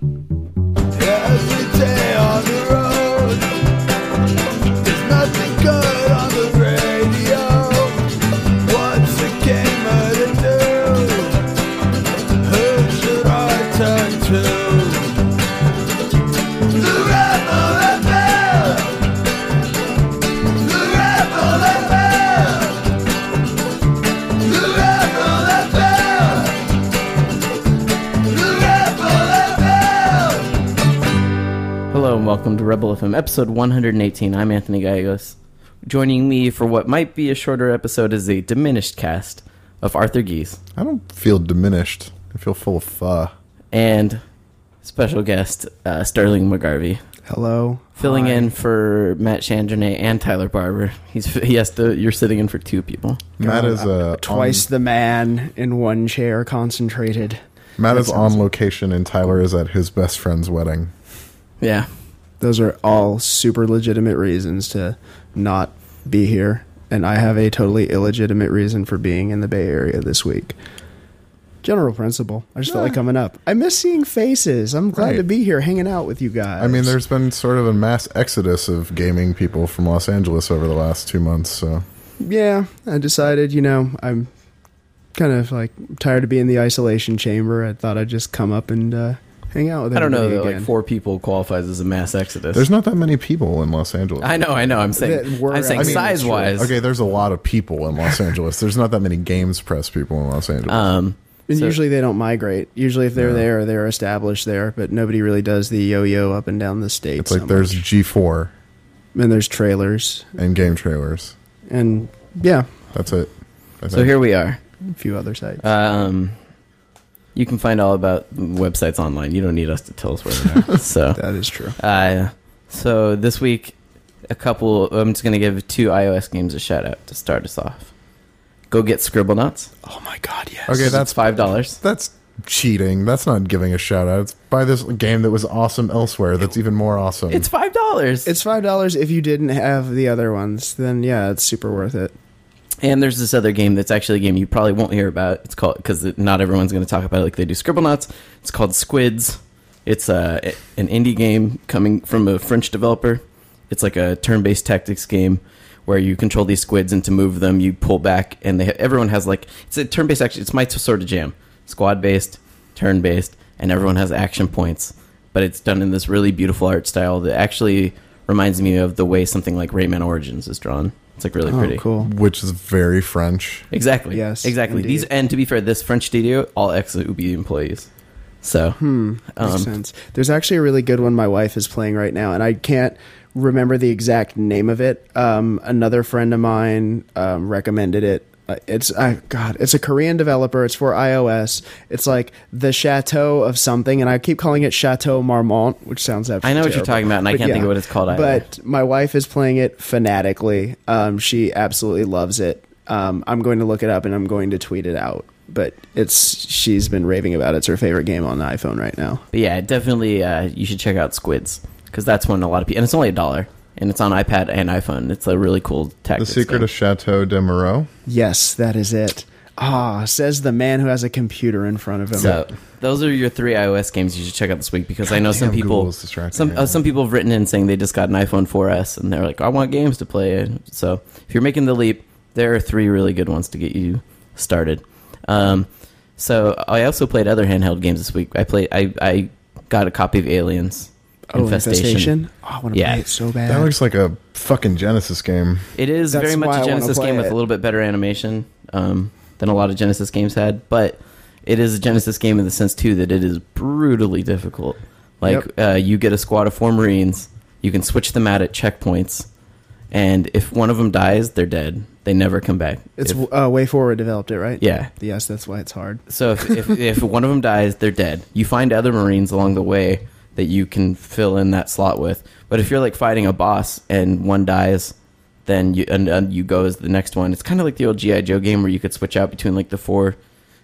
Every Rebel FM, episode 118. I'm Anthony Gallegos. Joining me for what might be a shorter episode is a diminished cast of Arthur Gies I don't feel diminished. I feel full of pho. and special guest uh, Sterling McGarvey. Hello. Filling Hi. in for Matt Chandronait and Tyler Barber. He's he has to. You're sitting in for two people. Matt is uh, Twice On, the man in one chair, concentrated. Matt that is on location, and Tyler is at his best friend's wedding. Yeah, Those are all super legitimate reasons to not be here. And I have a totally illegitimate reason for being in the Bay Area this week. General principle. I just felt like coming up. I miss seeing faces. I'm glad Right. to be here hanging out with you guys. I mean, there's been sort of a mass exodus of gaming people from Los Angeles over the last two months. So Yeah, I decided, you know, I'm kind of like tired of being in the isolation chamber. I thought I'd just come up and uh, hang out with I don't know. That, again. like four people qualifies as a mass exodus. there's not that many people in Los Angeles. I know. I know. I'm saying. we're- I'm saying I mean, size wise. Okay, there's a lot of people in Los Angeles. There's not that many games press people in Los Angeles. Um. And so- usually they don't migrate. Usually, if they're Yeah. there, they're established there. But nobody really does the yo-yo up and down the state. it's like so there's much. G4 and there's trailers and game trailers. and yeah, That's it. So here we are. a few other sites. Um, you can find all about websites online. You don't need us to tell us where they are. so, that is true. uh, so this week, a couple. I'm just gonna give two iOS games a shout out to start us off. Go get Scribble Scribblenauts. Oh my god, yes. Okay, That's that's five dollars. that's cheating. That's not giving a shout out. It's buy this game that was awesome elsewhere. That's even more awesome. It's five dollars. It's five dollars if you didn't have the other ones. Then yeah, it's super worth it. And there's this other game that's actually a game you probably won't hear about. It's called because not everyone's going to talk about it like they do Scribble Scribblenauts. It's called Squids. It's uh, an indie game coming from a French developer. It's like a turn-based tactics game where you control these squids and to move them you pull back and they everyone has like it's a turn-based action. It's my sort of jam. Squad-based, turn-based, and everyone has action points. But it's done in this really beautiful art style that actually reminds me of the way something like Rayman Origins is drawn. It's like really oh, pretty. cool. which is very French. Exactly. Yes, Exactly. indeed. These and to be fair, this French studio all ex Ubi employees. So Hmm. Makes Um, sense. There's actually a really good one my wife is playing right now, and I can't remember the exact name of it. Um, another friend of mine um, recommended it. Uh, It's I God, it's a Korean developer. It's for iOS. It's like the Chateau of something, and I keep calling it Chateau Marmont, which sounds. I know what you're talking about, and I can't think of what it's called either. But my wife is playing it fanatically. Um, she absolutely loves it. Um, I'm going to look it up and I'm going to tweet it out. But it's she's been raving about it. It's her favorite game on the iPhone right now. but yeah, definitely uh, you should check out Squids because that's when a lot of people and it's only a dollar and it's on iPad and iPhone. It's a really cool tech. The. Secret game. of Chateau de Moreau. Yes, that is it. Ah, says the man who has a computer in front of him. So those are your three iOS games you should check out this week because I know some people some uh, some people have written in saying they just got an iPhone 4S and they're like I want games to play. So if you're making the leap, there are three really good ones to get you started. Um, so I also played other handheld games this week. I played I I got a copy of Aliens oh, infestation. Oh, I want to Yeah. play it so bad. That looks like a fucking Genesis game. It is That's very much why I a wanna Genesis play game with a little bit better animation um, than a lot of Genesis games had, but it is a Genesis game in the sense too that it is brutally difficult. Like uh, you get a squad of four Marines, you can switch them out at checkpoints, and if one of them dies, they're dead. They never come back. it's If- uh, WayForward developed it, right? yeah. Yes, that's why it's hard. So if, if if one of them dies, they're dead. You find other Marines along the way that you can fill in that slot with. But if you're like fighting a boss and one dies, then you and, and you go as the next one. It's kind of like the old GI Joe game where you could switch out between like the four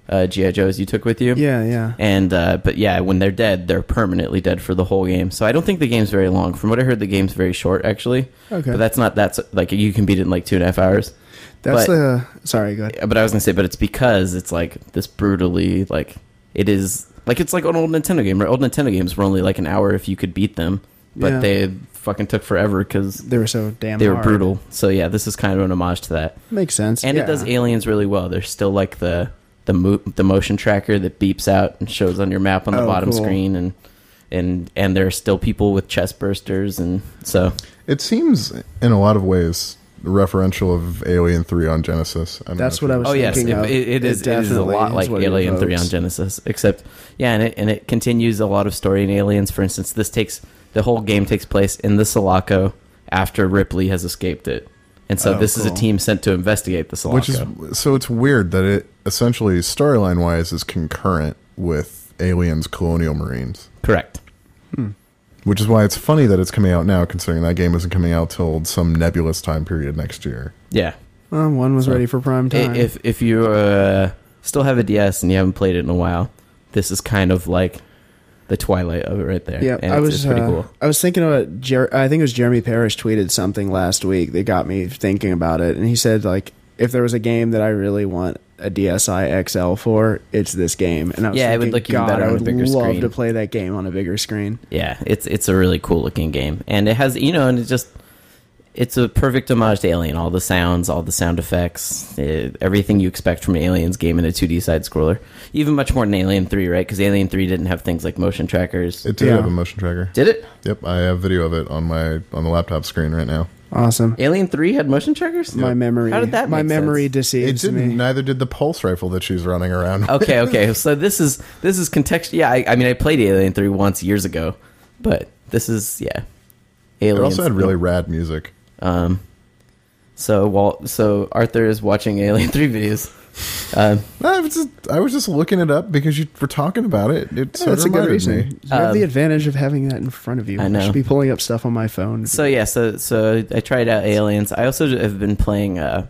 uh, GI Joes you took with you. Yeah, yeah. And uh, but yeah, when they're dead, they're permanently dead for the whole game. So I don't think the game's very long. From what I heard, the game's very short actually. Okay. But that's not that's like you can beat it in like two and a half hours. That's but- the. Sorry, go ahead. But I was gonna say, but it's because it's like this brutally like it is like it's like an old Nintendo game. Right? Old Nintendo games were only like an hour if you could beat them, but Yeah. they fucking took forever because They were so damn. they were hard. brutal. So yeah, this is kind of an homage to that, Makes sense. and yeah. it does aliens really well. There's still like the the mo- the motion tracker that beeps out and shows on your map on the Oh, bottom cool. screen, and and and there are still people with chest bursters, and so It seems in a lot of ways referential of Alien Three on Genesis. I That's what I was Oh yes, thinking it, of. it, it is. It is a lot like what Alien Three on. Genesis, except yeah, and it and it continues a lot of story in Aliens. For instance, this takes the whole game takes place in the Sulaco after Ripley has escaped it, and so Oh, this is a team sent to investigate the Sulaco. Which is so it's weird that it essentially storyline wise is concurrent with Aliens Colonial Marines. correct. Hmm. Which is why it's funny that it's coming out now, considering that game isn't coming out till some nebulous time period next year. Yeah, Well, one was So, ready for prime time. if if you uh, still have a DS and you haven't played it in a while, this is kind of like the twilight of it right there. yeah, and I was it's pretty uh, cool. I was thinking about. Jer- I think it was Jeremy Parrish tweeted something last week that got me thinking about it, and he said like, if there was a game that I really want a DSi XL for, it's this game. And I was Yeah, it would look even God, better I on a would bigger love screen. to play that game on a bigger screen. Yeah, it's it's a really cool looking game, and it has you know, and it just it's a perfect homage to Alien. All the sounds, all the sound effects, eh, everything you expect from an Aliens game in a 2D side scroller. Even much more than Alien Three, right? Because Alien Three didn't have things like motion trackers. It did Yeah. have a motion tracker. Did it? Yep, I have video of it on my on the laptop screen right now. Awesome. Alien Three had motion trackers. My memory. How did that My make memory sense? It deceives didn't. me. Neither did the pulse rifle that she's running around. Okay, okay. So this is this is context. Yeah, I, I mean, I played Alien Three once years ago, but this is yeah. It Aliens. also had really rad music. Um, so while so Arthur is watching Alien Three videos. Um, I was just I was just looking it up because you were talking about it. It Yeah, that's a good reason. me. You have Um, the advantage of having that in front of you. I know. I should be pulling up stuff on my phone. so yeah, so so I tried out Aliens. I also have been playing a,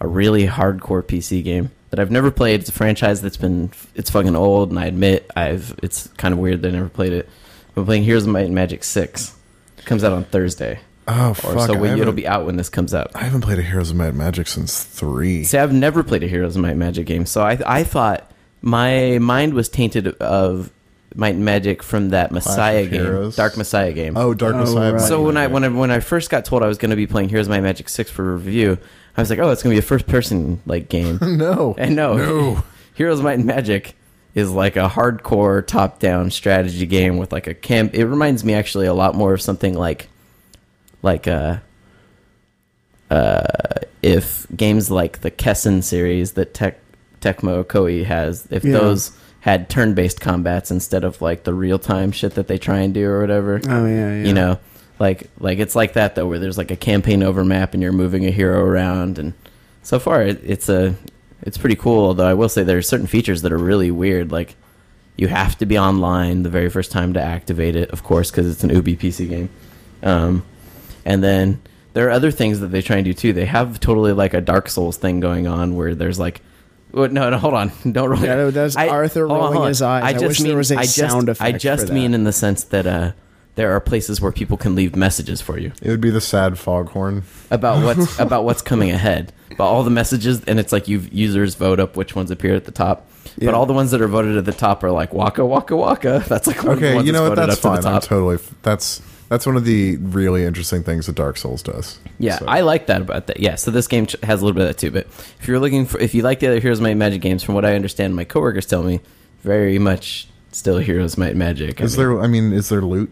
a really hardcore PC game that I've never played. It's a franchise that's been it's fucking old, and I admit I've it's kind of weird that I never played it. I'm playing Heroes of Might and Magic Six. It comes out on Thursday, Oh or fuck! so I we, it'll be out when this comes out. I haven't played a Heroes of Might and Magic since three. See, I've never played a Heroes of Might and Magic game, so I I thought my mind was tainted of Might and Magic from that Messiah game, Heroes? Dark Messiah game. Oh, Dark Oh, Messiah. right. so when I when I when I first got told I was going to be playing Heroes of Might and Magic Six for review, I was like, oh, it's going to be a first person like game. no, and no, no. Heroes of Might and Magic is like a hardcore top down strategy game with like a camp. It reminds me actually a lot more of something like like uh uh if games like the Kessen series that Tech Tecmo Koei has, if Yeah. those had turn based combats instead of like the real time shit that they try and do or whatever oh yeah, yeah. you know like like it's like that though where there's like a campaign over map and you're moving a hero around and so far it, it's a it's pretty cool although i will say there are certain features that are really weird like you have to be online the very first time to activate it of course because it's an ubi pc game um, and then there are other things that they try and do too they have totally like a dark souls thing going on where there's like well, no, no, hold on. Don't roll. Yeah, no, that's Arthur hold on, rolling hold on. his eyes. I wish there was a I just, sound I just for mean that. in the sense that uh, there are places where people can leave messages for you It would be the sad foghorn. about what's about what's coming ahead, about all the messages, and it's like you users vote up which ones appear at the top. Yeah. But all the ones that are voted at the top are like Waka Waka Waka. That's like one of the Okay, ones you know what? that's That's voted up fine. I'm totally. f- That's that's one of the really interesting things that Dark Souls does. Yeah, So- I like that about that. Yeah, so this game has a little bit of that too. But if you're looking for, if you like the other Heroes Might Magic games, from what I understand, my coworkers tell me, very much still Heroes Might Magic. I Is mean- there? I mean, is there loot?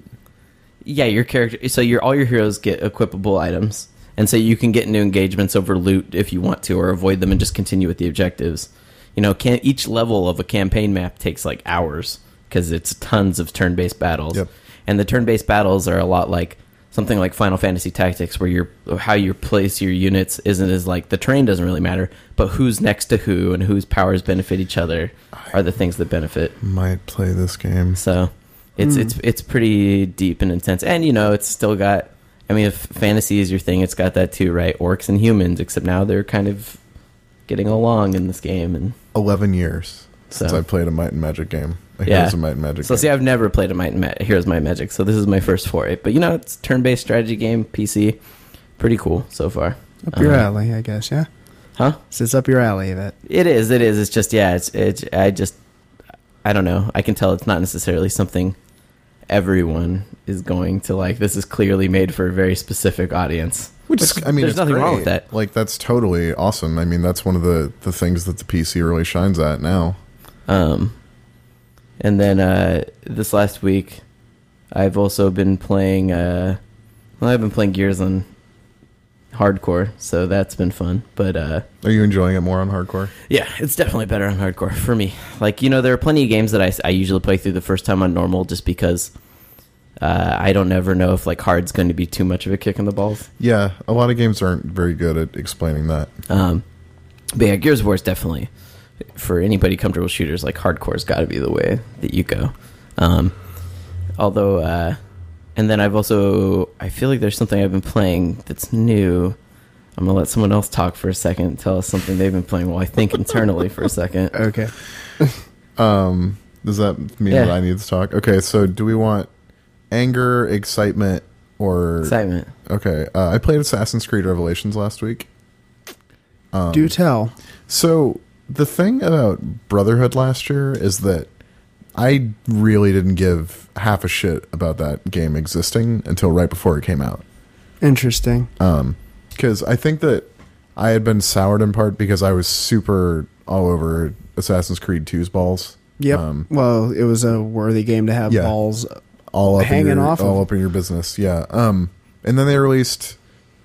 Yeah, your character. So your all your heroes get equipable items, and so you can get into engagements over loot if you want to, or avoid them and just continue with the objectives. You know, can, each level of a campaign map takes like hours because it's tons of turn-based battles, Yep. And the turn-based battles are a lot like something like Final Fantasy Tactics, where your how you place your units isn't as like the terrain doesn't really matter, but who's next to who and whose powers benefit each other are the things that benefit. Might play this game. So it's hmm. it's it's pretty deep and intense, and you know it's still got. I mean, if fantasy is your thing, it's got that too, right? Orcs and humans, except now they're kind of getting along in this game, and Eleven years since I played a Might and Magic game. A Yeah. Heroes of Might and Magic. so game. see, I've never played a Might and Ma- Heroes Might and Magic, so this is my first foray. But you know, it's turn-based strategy game, PC, pretty cool so far. Up your Uh, alley, I guess. Yeah, huh? so it's up your alley. That It is. It is. It's just yeah. It's it's. I just. I don't know. I can tell it's not necessarily something everyone is going to like. This is clearly made for a very specific audience. Which is, I mean, there's it's nothing wrong with that. Like that's totally awesome. I mean, that's one of the the things that the PC really shines at now. Um, and then uh, this last week, I've also been playing. Uh, well, I've been playing Gears on hardcore, so that's been fun. But uh, Are you enjoying it more on hardcore? yeah, it's definitely better on hardcore for me. Like you know, there are plenty of games that I, I usually play through the first time on normal, just because uh, I don't ever know if like hard's going to be too much of a kick in the balls. Yeah, a lot of games aren't very good at explaining that. Um, but yeah, Gears of War is definitely for anybody comfortable shooters. Like hardcore's got to be the way that you go. Um, although, uh, and then I've also I feel like there's something I've been playing that's new. I'm gonna let someone else talk for a second, and tell us something they've been playing while I think internally for a second. Okay. Um, does that mean Yeah. that I need to talk? Okay, so do we want anger, excitement, or Excitement. Okay, uh, I played Assassin's Creed Revelations last week. Um, Do tell. So the thing about Brotherhood last year is that I really didn't give half a shit about that game existing until right before it came out. Interesting. Um, Because I think that I had been soured in part because I was super all over Assassin's Creed 2's balls. Yep. Um, well, it was a worthy game to have Yeah. balls. all up Hanging your, off all it. up in your business. Yeah. Um, and then they released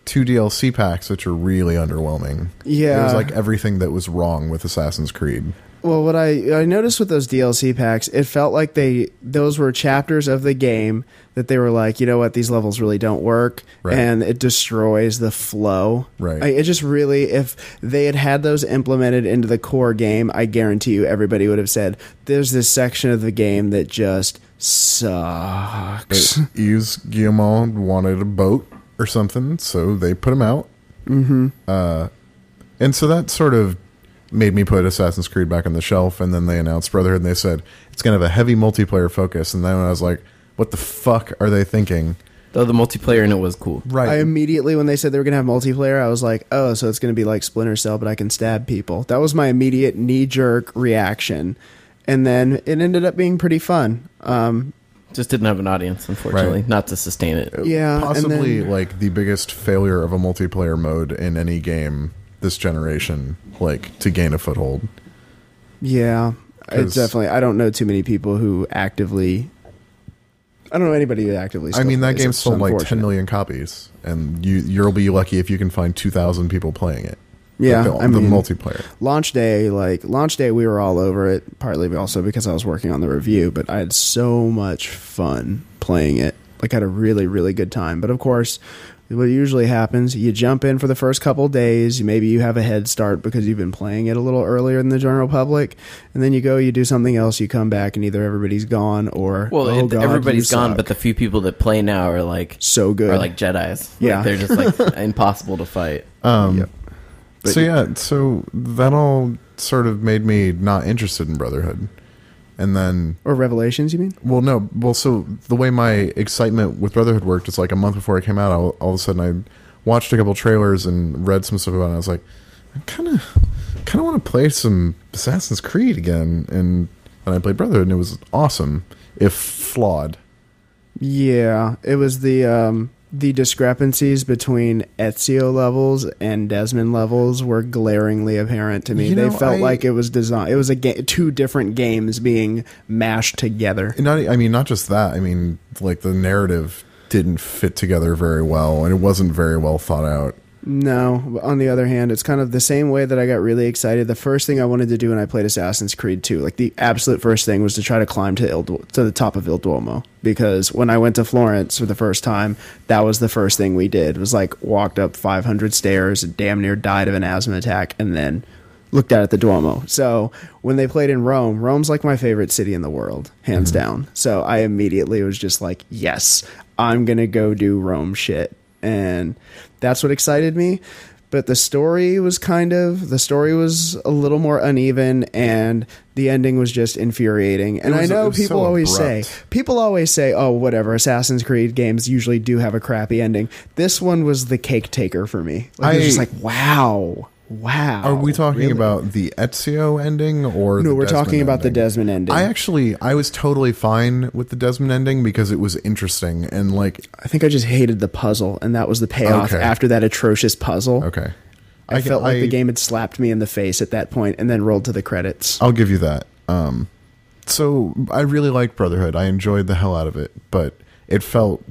two DLC packs, which are really underwhelming. Yeah. it was like everything that was wrong with Assassin's Creed. Well, what I I noticed with those DLC packs, it felt like they those were chapters of the game that they were like, you know what, these levels really don't work, Right. and it destroys the flow. Right. I, it just really, if they had had those implemented into the core game, I guarantee you, everybody would have said, "There's this section of the game that just sucks." Yves Guillemot wanted a boat or something, so they put him out. Mm-hmm. Uh, and so that sort of made me put Assassin's Creed back on the shelf. And then they announced Brotherhood, and they said it's going to have a heavy multiplayer focus. And then I was like, "What the fuck are they thinking?" Though the multiplayer in it was cool. Right. I immediately, when they said they were going to have multiplayer, I was like, oh, so it's going to be like Splinter Cell, but I can stab people. That was my immediate knee jerk reaction. And then it ended up being pretty fun. Um, Just didn't have an audience, unfortunately, Right. not to sustain it. yeah. and possibly then- like the biggest failure of a multiplayer mode in any game this generation, like to gain a foothold. Yeah. 'Cause- It's definitely, I don't know too many people who actively, I don't know anybody who actively I still mean, that plays it. game It's sold like 10 unfortunate. million copies, and you you'll be lucky if you can find 2,000 people playing it. Yeah, Like the, I the mean- multiplayer. launch day like launch day we were all over it partly also because i was working on the review but i had so much fun playing it like I had a really really good time but of course what usually happens you jump in for the first couple days maybe you have a head start because you've been playing it a little earlier than the general public and then you go you do something else you come back and either everybody's gone or Well, oh it, God, everybody's you gone, suck. but the few people that play now are like so good are like Jedi's. Like, Yeah. they're just like impossible to fight. Um, Yep. But- so yeah, so that all sort of made me not interested in Brotherhood, and then or revelations you mean well, no, well, so the way my excitement with Brotherhood worked, is like a month before it came out, all, all of a sudden I watched a couple trailers and read some stuff about it. And I was like, I kind of, kind of want to play some Assassin's Creed again, and and I played Brotherhood, and it was awesome, if flawed. Yeah, it was the um, the discrepancies between Ezio levels and Desmond levels were glaringly apparent to me. You they know, felt I- like it was designed. It was a ga- two different games being mashed together. Not, I mean, not just that. I mean, like the narrative didn't fit together very well, and it wasn't very well thought out. No, on the other hand, it's kind of the same way that I got really excited. The first thing I wanted to do when I played Assassin's Creed 2, like the absolute first thing, was to try to climb to Il, Du- to the top of Il Duomo because when I went to Florence for the first time, that was the first thing we did. It was like walked up 500 stairs, and damn near died of an asthma attack, and then looked out at the Duomo. So when they played in Rome, Rome's like my favorite city in the world, hands mm-hmm. down. So I immediately was just like, yes, I'm gonna go do Rome shit, and that's what excited me. But the story was kind of the story was a little more uneven, and the ending was just infuriating. And was- I know people so always say people always say, "Oh, whatever." Assassin's Creed games usually do have a crappy ending. This one was the cake taker for me. Like, it was just like, wow, Wow. Are we talking Really? about the Ezio ending or No, we're Desmond talking about the? Desmond ending. I actually I was totally fine with the Desmond ending because it was interesting and like I think I just hated the puzzle, and that was the payoff Okay. after that atrocious puzzle. okay. I, can- felt like the game had slapped me in the face at that point, and then rolled to the credits. I'll give you that. Um, so I really liked Brotherhood. I enjoyed the hell out of it, but it felt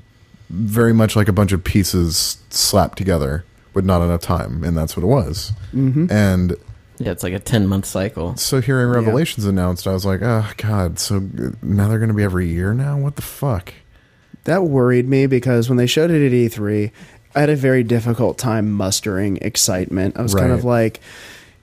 very much like a bunch of pieces slapped together with not enough time, and that's what it was. Mm-hmm. And Yeah, it's like a ten month cycle. so hearing Revelations announced, I was like, oh god, so now they're going to be every year now? What the fuck? That worried me because when they showed it at E3, I had a very difficult time mustering excitement. I was kind Right. of like,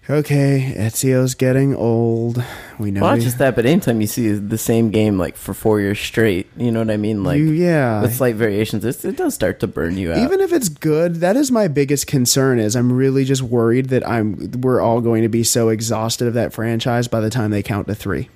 okay, Ezio's getting old. We know. Well, not he- just that, but anytime you see the same game like for four years straight, you know what I mean? Like You- yeah. with slight variations, it, it does start to burn you out. even if it's good, that is my biggest concern. Is I'm really just worried that I'm we're all going to be so exhausted of that franchise by the time they count to three.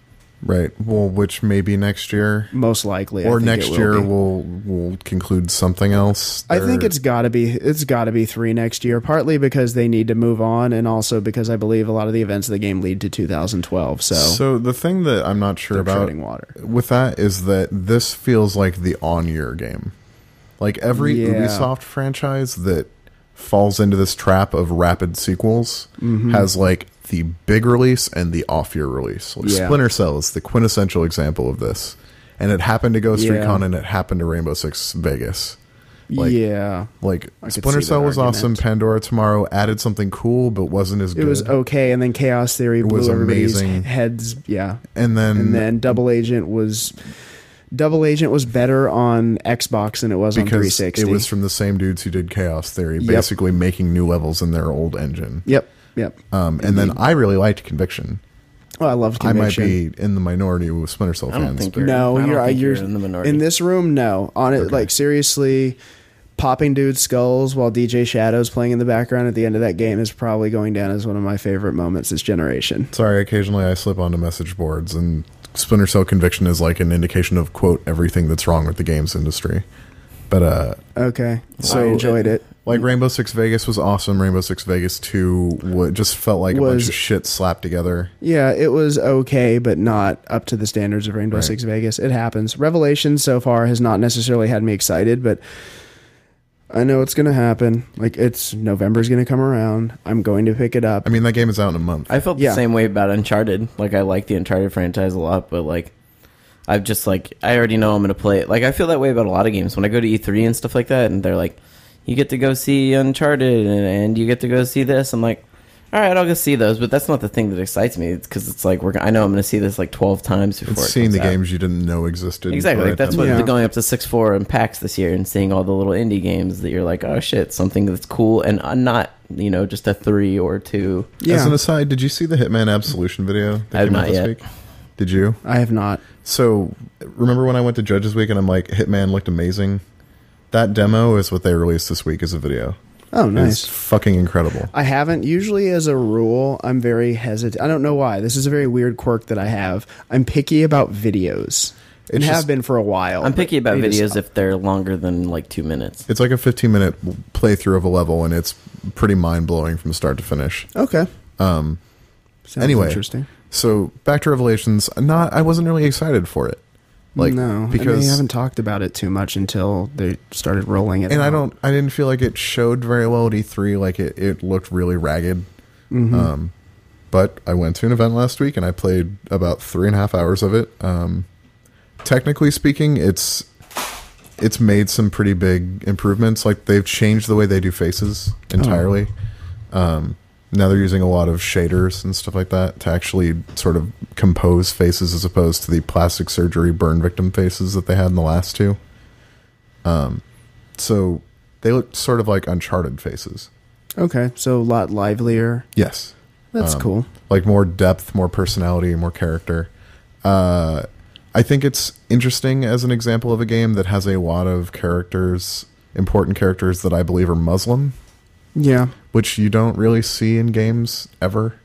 Right. Well, which maybe next year Most likely, I or next will year be. we'll we'll conclude something else. I think it's got to be it's got to be three next year. Partly because they need to move on, and also because I believe a lot of the events of the game lead to 2012. So, So the thing that I'm not sure about water. with that is that this feels like the on year game. Like every Yeah. Ubisoft franchise that falls into this trap of rapid sequels Mm-hmm. has like the big release and the off year release. Like Yeah. Splinter Cell is the quintessential example of this. And it happened to Ghost Yeah. Recon and it happened to Rainbow Six Vegas. Like- yeah, Like I Splinter Cell was awesome. Pandora Tomorrow added something cool but wasn't as good. it was okay, and then Chaos Theory blew was everybody's amazing. heads. Yeah, and then and then Double Agent was Double Agent was better on Xbox than it was on because 360. it was from the same dudes who did Chaos Theory, Yep. basically making new levels in their old engine. yep, yep. Um, and then I really liked Conviction. Well, I loved Conviction. I might be in the minority with Splinter Cell I don't fans. think but- you're- no, I don't you're think you're you're in the minority. In this room, no. On it, like seriously, popping dudes' skulls while DJ Shadow's playing in the background at the end of that game is probably going down as one of my favorite moments this generation. Sorry, occasionally I slip onto message boards, and Splinter Cell Conviction is like an indication of quote everything that's wrong with the games industry. But uh, Okay, so So- I enjoyed it. like Rainbow Six Vegas was awesome. Rainbow Six Vegas Two what just felt like a bunch Was- of shit slapped together. Yeah, it was okay, but not up to the standards of Rainbow Right. Six Vegas. It happens. Revelation so far has not necessarily had me excited, but I know it's going to happen. Like it's November's going to come around. I'm going to pick it up. I mean, that game is out in a month. I felt Yeah. the same way about Uncharted. Like I like the Uncharted franchise a lot, but like I've just like I already know I'm gonna play it. Like I feel that way about a lot of games when I go to E3 and stuff like that, and they're like, "You get to go see Uncharted and, and you get to go see this." I'm like, "All right, I'll go see those," but that's not the thing that excites me. It's because it's like we're I know I'm gonna see this like 12 times before it's it seeing comes the out. games you didn't know existed. Exactly. Like that's then. what Yeah. the going up to six four and PAX this year and seeing all the little indie games that you're like, oh shit, something that's cool and uh, not you know just a three or two. yeah, As an aside, did you see the Hitman Absolution video? that I have came out not this yet. Week? Did you? I have not. So, remember when I went to Judges Week and I'm like, Hitman looked amazing? That demo is what they released this week as a video. Oh, nice! It's fucking incredible. I haven't. Usually, as a rule, I'm very hesitant. I don't know why. This is a very weird quirk that I have. I'm picky about videos, and It's have been for a while. I'm picky about I need to videos stop. if they're longer than like two minutes. It's like a 15 minute playthrough of a level and it's pretty mind blowing from start to finish. Okay. Um, Sounds Anyway. interesting. So, back to Revelations, not I wasn't really excited for it. Like, no, because they haven't talked about it too much until they started rolling it. and I don't, I didn't feel like it showed very well at E3. Like, it, it looked really ragged. Mm-hmm. Um, but I went to an event last week and I played about three and a half hours of it. Um, technically speaking, it's it's made some pretty big improvements. Like they've changed the way they do faces entirely. Um, now they're using a lot of shaders and stuff like that to actually sort of compose faces as opposed to the plastic surgery burn victim faces that they had in the last two. Um, so they look sort of like uncharted faces. Okay, so a lot livelier. Yes. That's Um, cool. like more depth, more personality, more character. Uh, I think it's interesting as an example of a game that has a lot of characters, important characters that I believe are Muslim, Yeah. which you don't really see in games ever,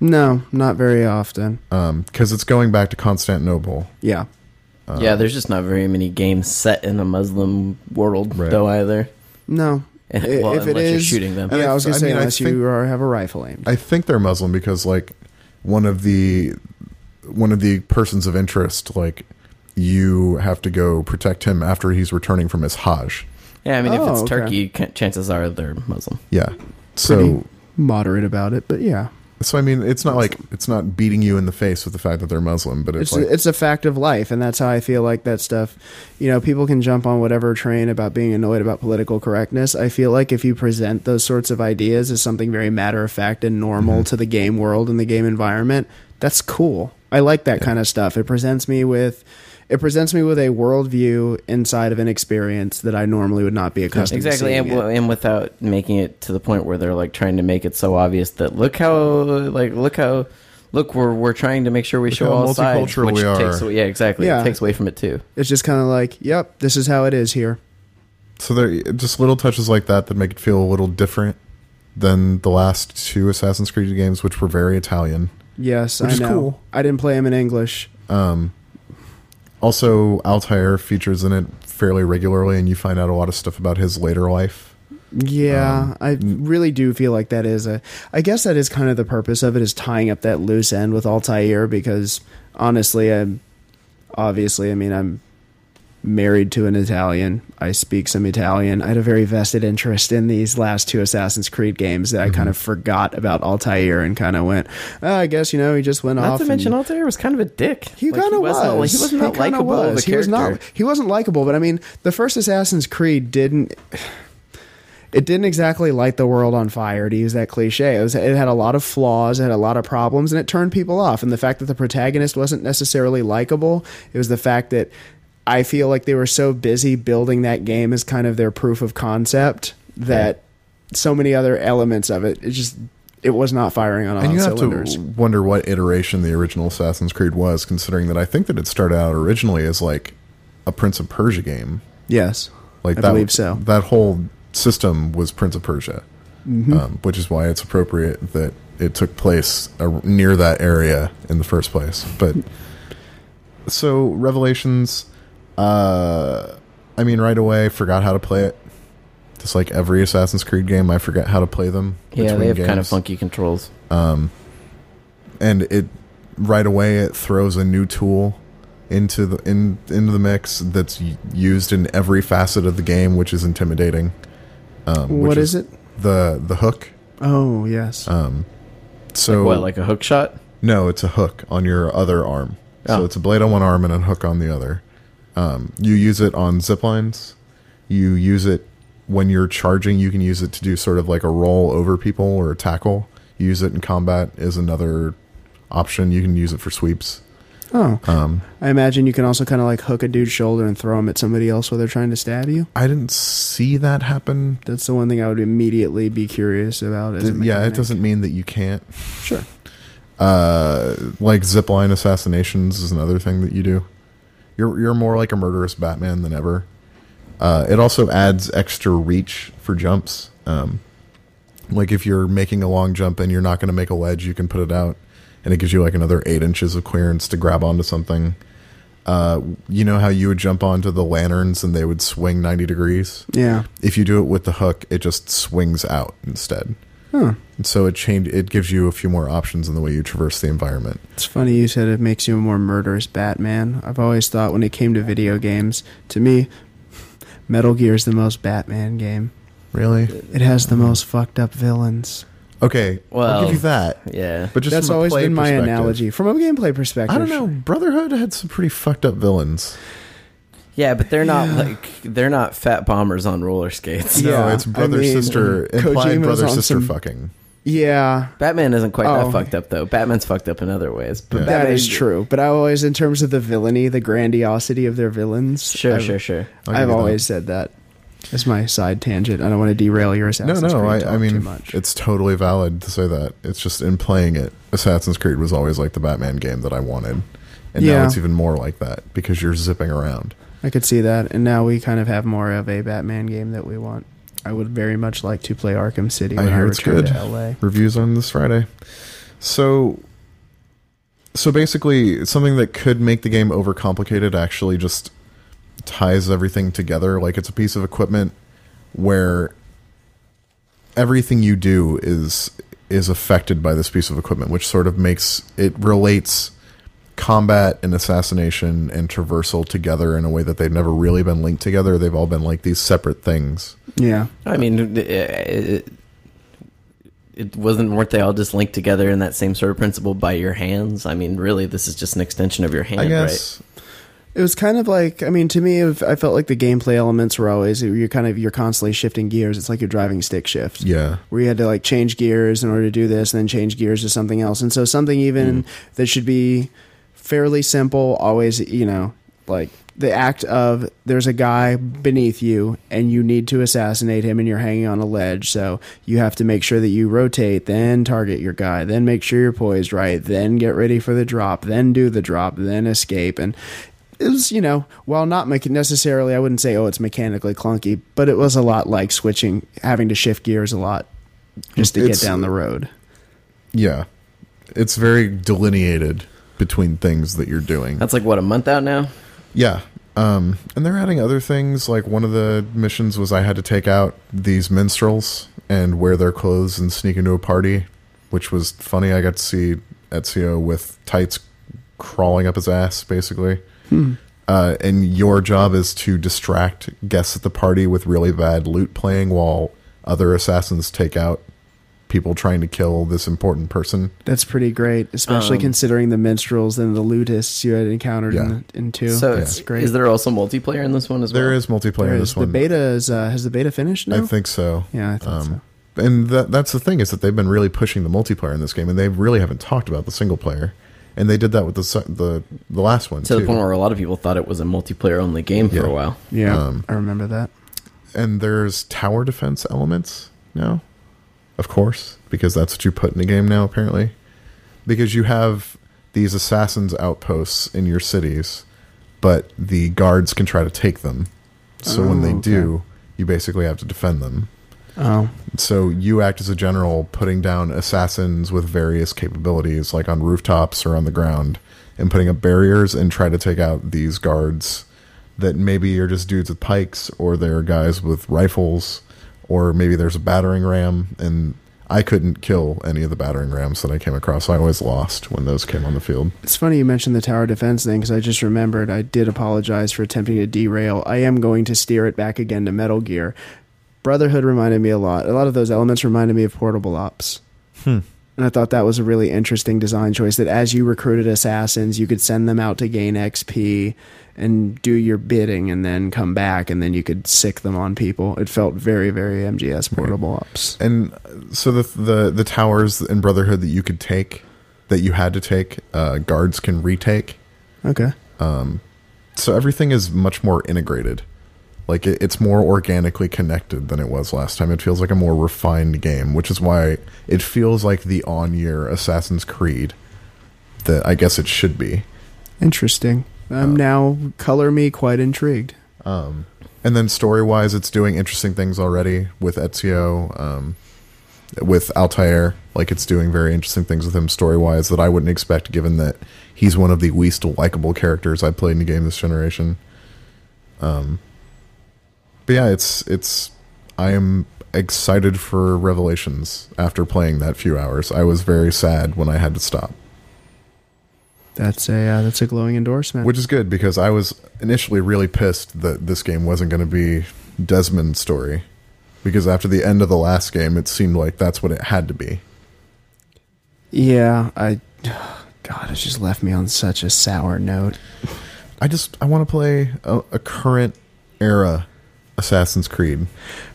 No, not very often. because it's going back to Constantinople. Yeah. Uh, yeah, there's just not very many games set in a Muslim world Right. though either. No. well, if unless it you're shooting them. Yeah, I was gonna I say mean, I unless think- you are, have a rifle aimed. I think they're Muslim because like one of the one of the persons of interest, like you have to go protect him after he's returning from his Hajj. Yeah, I mean, if Oh, it's okay. Turkey, ca- chances are they're Muslim. Yeah. So Pretty moderate about it, but yeah, so I mean, it's not like it's not beating you in the face with the fact that they're Muslim, but it's, it's like it's a fact of life, and that's how I feel like that stuff. You know, people can jump on whatever train about being annoyed about political correctness. I feel like if you present those sorts of ideas as something very matter of fact and normal Mm-hmm. to the game world and the game environment, that's cool. I like that kind of stuff. It presents me with. It presents me with a worldview inside of an experience that I normally would not be accustomed Exactly, to. and, seeing it. w- and without making it to the point where they're like trying to make it so obvious that look how like look how look we're we're trying to make sure we Look show how all sides, multicultural which we takes are. away, yeah exactly Yeah. it takes away from it too. It's just kind of like, yep, this is how it is here. so there just little touches like that that make it feel a little different than the last two Assassin's Creed games, which were very Italian. Yes, Which I is know. cool. I didn't play them in English. Um, also, Altair features in it fairly regularly, and you find out a lot of stuff about his later life. Yeah, Um, I really do feel like that is a. I guess that is kind of the purpose of it is tying up that loose end with Altair because honestly, I'm obviously, I mean, I'm married to an Italian. I speak some Italian. I had a very vested interest in these last two Assassin's Creed games that I Mm-hmm. kind of forgot about Altair and kind of went. Oh, I guess you know he just went Not off. to mention, Altair was kind of a dick. He Like, kind of was. wasn't- like, he wasn't kinda likable was. He was not. He wasn't likable. But I mean, the first Assassin's Creed didn't. It didn't exactly light the world on fire, to use that cliche. It, was, it had a lot of flaws, it had a lot of problems, and it turned people off. And the fact that the protagonist wasn't necessarily likable, it was the fact that I feel like they were so busy building that game as kind of their proof of concept that so many other elements of it, it just it was not firing on all and you have cylinders. to wonder what iteration the original Assassin's Creed was, considering that I think that it started out originally as like a Prince of Persia game. yes, Like I that, believe so. That whole system was Prince of Persia, Mm-hmm. um, which is why it's appropriate that it took place near that area in the first place. But so Revelations, uh, I mean, right away forgot how to play it. Just like every Assassin's Creed game, I forget how to play them. Yeah, they have kind of funky controls. Um, and it right away it throws a new tool into the in into the mix that's used in every facet of the game, which is intimidating. Um, which what is it? The the hook. Oh yes. Um, so what, like a hook shot? no, it's a hook on your other arm. So Oh. it's a blade on one arm and a hook on the other. Um, you use it on zip lines. You use it when you're charging. You can use it to do sort of like a roll over people or a tackle. You use it in combat is another option. You can use it for sweeps. oh, Um, I imagine you can also kind of like hook a dude's shoulder and throw him at somebody else while they're trying to stab you. I didn't see that happen. That's the one thing I would immediately be curious about. As yeah, it doesn't mean that you can't. Sure. Uh, like zipline assassinations is another thing that you do. You're you're more like a murderous Batman than ever. Uh, it also adds extra reach for jumps. Um, like if you're making a long jump and you're not going to make a ledge, you can put it out, and it gives you like another eight inches of clearance to grab onto something. Uh, you know how you would jump onto the lanterns and they would swing ninety degrees. Yeah. If you do it with the hook, it just swings out instead. Huh. And so it change it gives you a few more options in the way you traverse the environment. It's funny you said it makes you a more murderous Batman. I've always thought when it came to video games, to me, Metal Gear is the most Batman game. Really? It has the hmm. most fucked up villains. Okay. well, I'll give you that. Yeah. But just That's from a always play been my analogy from a gameplay perspective. I don't know. Brotherhood had some pretty fucked up villains. Yeah, but they're not like they're not fat bombers on roller skates. No, Yeah, it's I brother mean, sister implied Kojima's brother on sister some- fucking. Yeah, Batman isn't quite Oh. that fucked up though. Batman's fucked up in other ways. But Yeah. that Batman- is true. But I always, in terms of the villainy, the grandiosity of their villains. Sure, I've, sure, sure. I'll give I've you that. always said that. That's my side tangent. I don't want to derail your No, Assassin's no. Creed I, talk I mean, too much. it's totally valid to say that. It's just in playing it, Assassin's Creed was always like the Batman game that I wanted, and now Yeah. it's even more like that because you're zipping around. I could see that, and now we kind of have more of a Batman game that we want. I would very much like to play Arkham City I when I, hear it's good. to LA. reviews on this Friday. So so basically something that could make the game overcomplicated actually just ties everything together like it's a piece of equipment where everything you do is is affected by this piece of equipment, which sort of makes it relates combat and assassination and traversal together in a way that they've never really been linked together. They've all been like these separate things. Yeah. I mean, it, it, it wasn't weren't they all just linked together in that same sort of principle by your hands? I mean, really, this is just an extension of your hand, I guess. It was kind of like, I mean, to me, I felt like the gameplay elements were always you're kind of you're constantly shifting gears. It's like you're driving stick shift. Yeah. where you had to like change gears in order to do this, and then change gears to something else. And so something even mm. that should be fairly simple, always, you know, like the act of there's a guy beneath you and you need to assassinate him and you're hanging on a ledge. So you have to make sure that you rotate, then target your guy, then make sure you're poised right, then get ready for the drop, then do the drop, then escape. And it was, you know, while not mecha- necessarily, I wouldn't say, oh, it's mechanically clunky, but it was a lot like switching, having to shift gears a lot just to It's- get down the road. Yeah. It's very delineated between things that you're doing. That's like what a month out now. Yeah. Um, and they're adding other things. Like one of the missions was I had to take out these minstrels and wear their clothes and sneak into a party, which was funny. I got to see Ezio with tights crawling up his ass, basically. Uh, and your job is to distract guests at the party with really bad loot playing while other assassins take out people trying to kill this important person. That's pretty great, especially Um, considering the minstrels and the lutists you had encountered Yeah. in, in two. So, That's great. is there also multiplayer in this one as well? There is multiplayer There in is. this the beta is uh, has the beta finished now? I think so. yeah, I thought so. Um, and that that's the thing is that they've been really pushing the multiplayer in this game, and they really haven't talked about the single player. And they did that with the the the last one to too. the point where a lot of people thought it was a multiplayer only game for Yeah. a while. Yeah, um, I remember that. and there's tower defense elements now, of course, because that's what you put in a game now. Apparently, because you have these assassins outposts in your cities, but the guards can try to take them. So when they Oh, okay. do, you basically have to defend them. Oh, So you act as a general, putting down assassins with various capabilities, like on rooftops or on the ground, and putting up barriers and try to take out these guards that maybe are just dudes with pikes, or they're guys with rifles, or maybe there's a battering ram. And I couldn't kill any of the battering rams that I came across. I always lost when those came on the field. it's funny you mentioned the tower defense thing because I just remembered I did apologize for attempting to derail. I am going to steer it back again to Metal Gear. Brotherhood reminded me a lot. A lot of those elements reminded me of Portable Ops. Hmm. And I thought that was a really interesting design choice that as you recruited assassins, you could send them out to gain XP and do your bidding and then come back and then you could sick them on people. It felt very, very MGS Portable Ops. And so the the the towers in Brotherhood that you could take, that you had to take, uh, guards can retake. Okay. Um, so everything is much more integrated like it, it's more organically connected than it was last time it feels like a more refined game which is why it feels like the on year assassin's creed that i guess it should be Interesting. I'm now color me quite intrigued. and then story wise it's doing interesting things already with ezio um, with altair like it's doing very interesting things with him story wise that i wouldn't expect given that he's one of the least likable characters i played in a game this generation um, but yeah it's it's i am excited for revelations after playing that few hours i was very sad when i had to stop That's a uh, that's a glowing endorsement. which is good because I was initially really pissed that this game wasn't going to be Desmond's story because after the end of the last game, it seemed like that's what it had to be. yeah, I God, it just left me on such a sour note. I just I want to play a, a current era Assassin's Creed.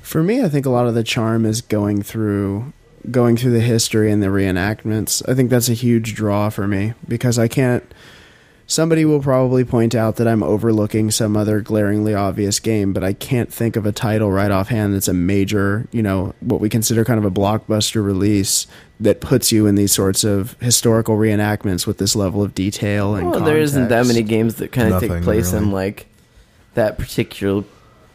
For me, I think a lot of the charm is going through going through the history and the reenactments. I think that's a huge draw for me because I can't somebody will probably point out that I'm overlooking some other glaringly obvious game, but I can't think of a title right offhand that's a major, you know, what we consider kind of a blockbuster release that puts you in these sorts of historical reenactments with this level of detail and Well, there isn't that many games that kind of take Nothing, place in like that particular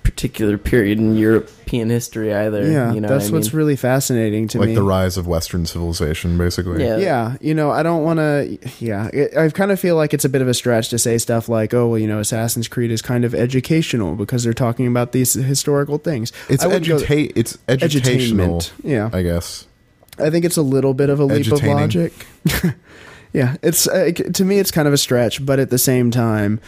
particular period in European history either. Yeah, you know that's what what's mean? really fascinating to like me. Like the rise of Western civilization, basically. Yeah. yeah, you know, I don't want to. Yeah, it, I kind of feel like it's a bit of a stretch to say stuff like, "Oh, well, you know, Assassin's Creed is kind of educational because they're talking about these historical things." It's I wouldn't go- educate. It's educational. edutainment. Yeah, I guess. I think it's a little bit of a leap of logic. yeah, it's uh, to me it's kind of a stretch, but at the same time,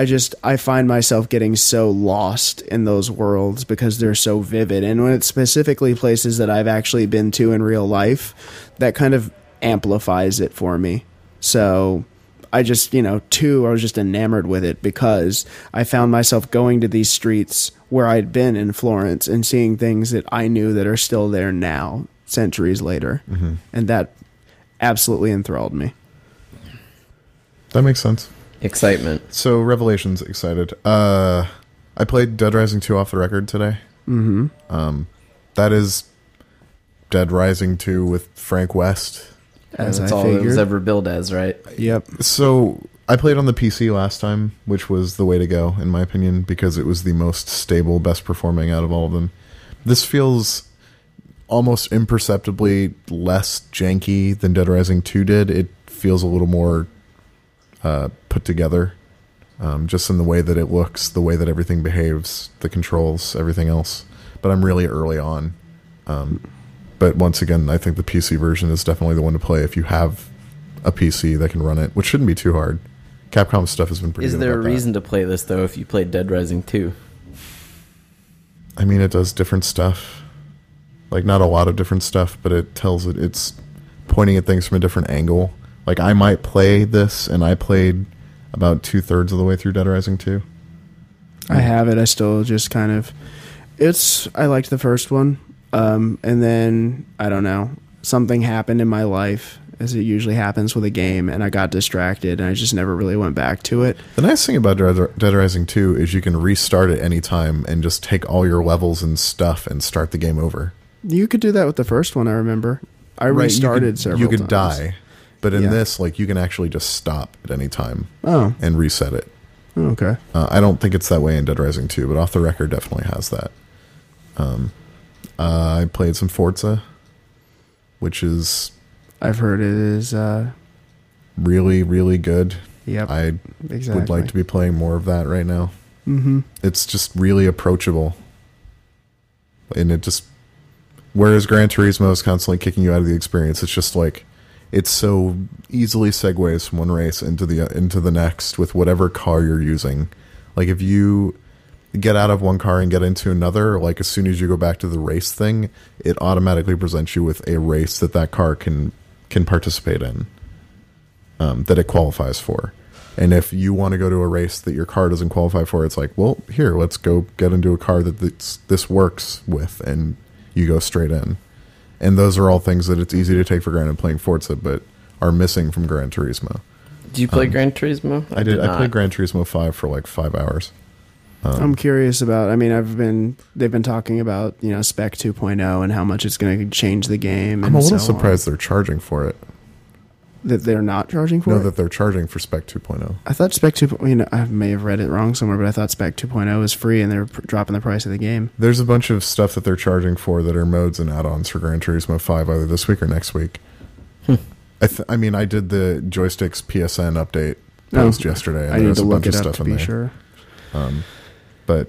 I just I find myself getting so lost in those worlds because they're so vivid, and when it's specifically places that I've actually been to in real life, that kind of amplifies it for me. So. I just, you know, two, I was just enamored with it because I found myself going to these streets where I'd been in Florence and seeing things that I knew that are still there now, centuries later. Mm-hmm. And that absolutely enthralled me. That makes sense. Excitement. So Revelations excited. Uh I played Dead Rising 2 off the record today. Mm-hmm. Um that is Dead Rising 2 with Frank West. As that's I all it was ever billed as, right? Yep. So I played on the PC last time, which was the way to go in my opinion because it was the most stable, best performing out of all of them. This feels almost imperceptibly less janky than Dead Rising 2 did. It feels a little more uh, put together, um, just in the way that it looks, the way that everything behaves, the controls, everything else. But I'm really early on. Um, but once again, I think the PC version is definitely the one to play if you have a PC that can run it, which shouldn't be too hard. Capcom stuff has been pretty. Is there a about that. reason to play this though if you played Dead Rising 2? I mean, it does different stuff. Like not a lot of different stuff, but it tells it it's pointing at things from a different angle. Like I might play this, and I played about two thirds of the way through Dead Rising two. I have it. I still just kind of. It's. I liked the first one. Um, and then, I don't know. Something happened in my life, as it usually happens with a game, and I got distracted, and I just never really went back to it. The nice thing about Dead Rising two is you can restart at any time and just take all your levels and stuff and start the game over. You could do that with the first one, I remember. I Right, restarted you could, several You could times. die, but in Yeah. this, like you can actually just stop at any time Oh, and reset it. okay. Uh, I don't think it's that way in Dead Rising 2, but off the record, definitely has that. Um, uh, I played some Forza, which is I've heard it is. Uh, really, really good. yep. I exactly. would like to be playing more of that right now. Mm-hmm. It's just really approachable, and it just whereas Gran Turismo is constantly kicking you out of the experience, it's just like it's so easily segues from one race into the into the next with whatever car you're using. Like if you get out of one car and get into another, like as soon as you go back to the race thing, it automatically presents you with a race that that car can can participate in, um, that it qualifies for. And if you want to go to a race that your car doesn't qualify for, it's like, well, here, let's go get into a car that this, this works with, and you go straight in. And those are all things that it's easy to take for granted playing Forza, but are missing from Gran Turismo. Do you play Gran Turismo? Um, I did. I played Gran Turismo Five for like five hours. I'm curious about. I mean, I've been. They've been talking about you know Spec 2.0 and how much it's going to change the game. I'm a little so on. surprised they're charging for it. That they're not charging for No, it. that they're charging for Spec oh. 2.0. I thought Spec 2. You know, I may have read it wrong somewhere, but I thought Spec 2.0 is free and they're pr- dropping the price of the game. There's a bunch of stuff that they're charging for that are modes and add-ons for Gran Turismo 5 either this week or next week. Hmm. I, th- I mean, I did the Joystiq's PSN update Oh, yesterday. And I need there's to a look bunch of stuff to in be there. sure. Um, but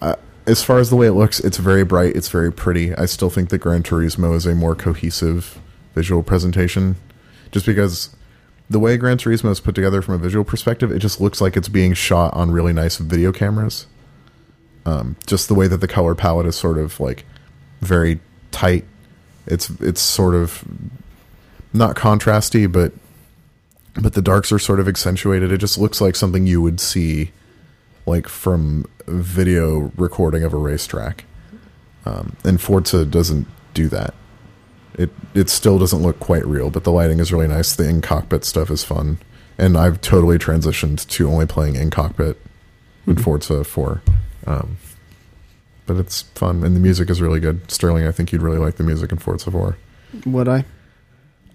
uh, as far as the way it looks, it's very bright. It's very pretty. I still think that Gran Turismo is a more cohesive visual presentation, just because the way Gran Turismo is put together from a visual perspective, it just looks like it's being shot on really nice video cameras. Um, just the way that the color palette is sort of like very tight. It's it's sort of not contrasty, but but the darks are sort of accentuated. It just looks like something you would see like from video recording of a racetrack. Um, and Forza doesn't do that. It it still doesn't look quite real, but the lighting is really nice. The in cockpit stuff is fun, and I've totally transitioned to only playing in cockpit in Forza Four. Um, but it's fun, and the music is really good. Sterling, I think you'd really like the music in Forza Four. Would I?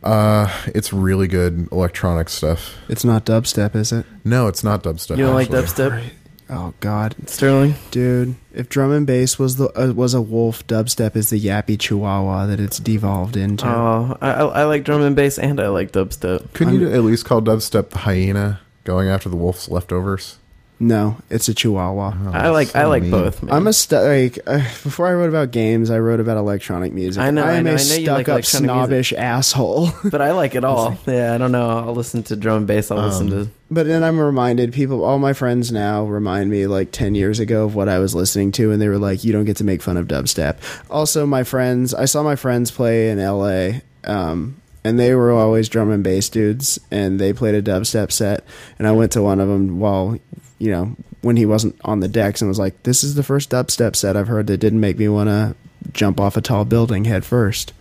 Uh, it's really good electronic stuff. It's not dubstep, is it? No, it's not dubstep. You don't like actually. dubstep? Oh God, Sterling. dude! If drum and bass was the uh, was a wolf, dubstep is the yappy chihuahua that it's devolved into. Oh, I, I I like drum and bass, and I like dubstep. Couldn't you at least call dubstep the hyena going after the wolf's leftovers? No, it's a chihuahua. Oh, I like I like mean. both. Man. I'm a stu- like uh, before I wrote about games, I wrote about electronic music. I know, I I am know, a I know you like stuck-up, electronic music. snobbish asshole. but I like it all. Yeah, I don't know. I'll listen to drum and bass. I'll listen to. But then I'm reminded people, all my friends now remind me like 10 years ago of what I was listening to, and they were like, you don't get to make fun of dubstep. Also, my friends, I saw my friends play in LA, um, and they were always drum and bass dudes, and they played a dubstep set. And I went to one of them while, you know, when he wasn't on the decks and was like, this is the first dubstep set I've heard that didn't make me want to jump off a tall building head first.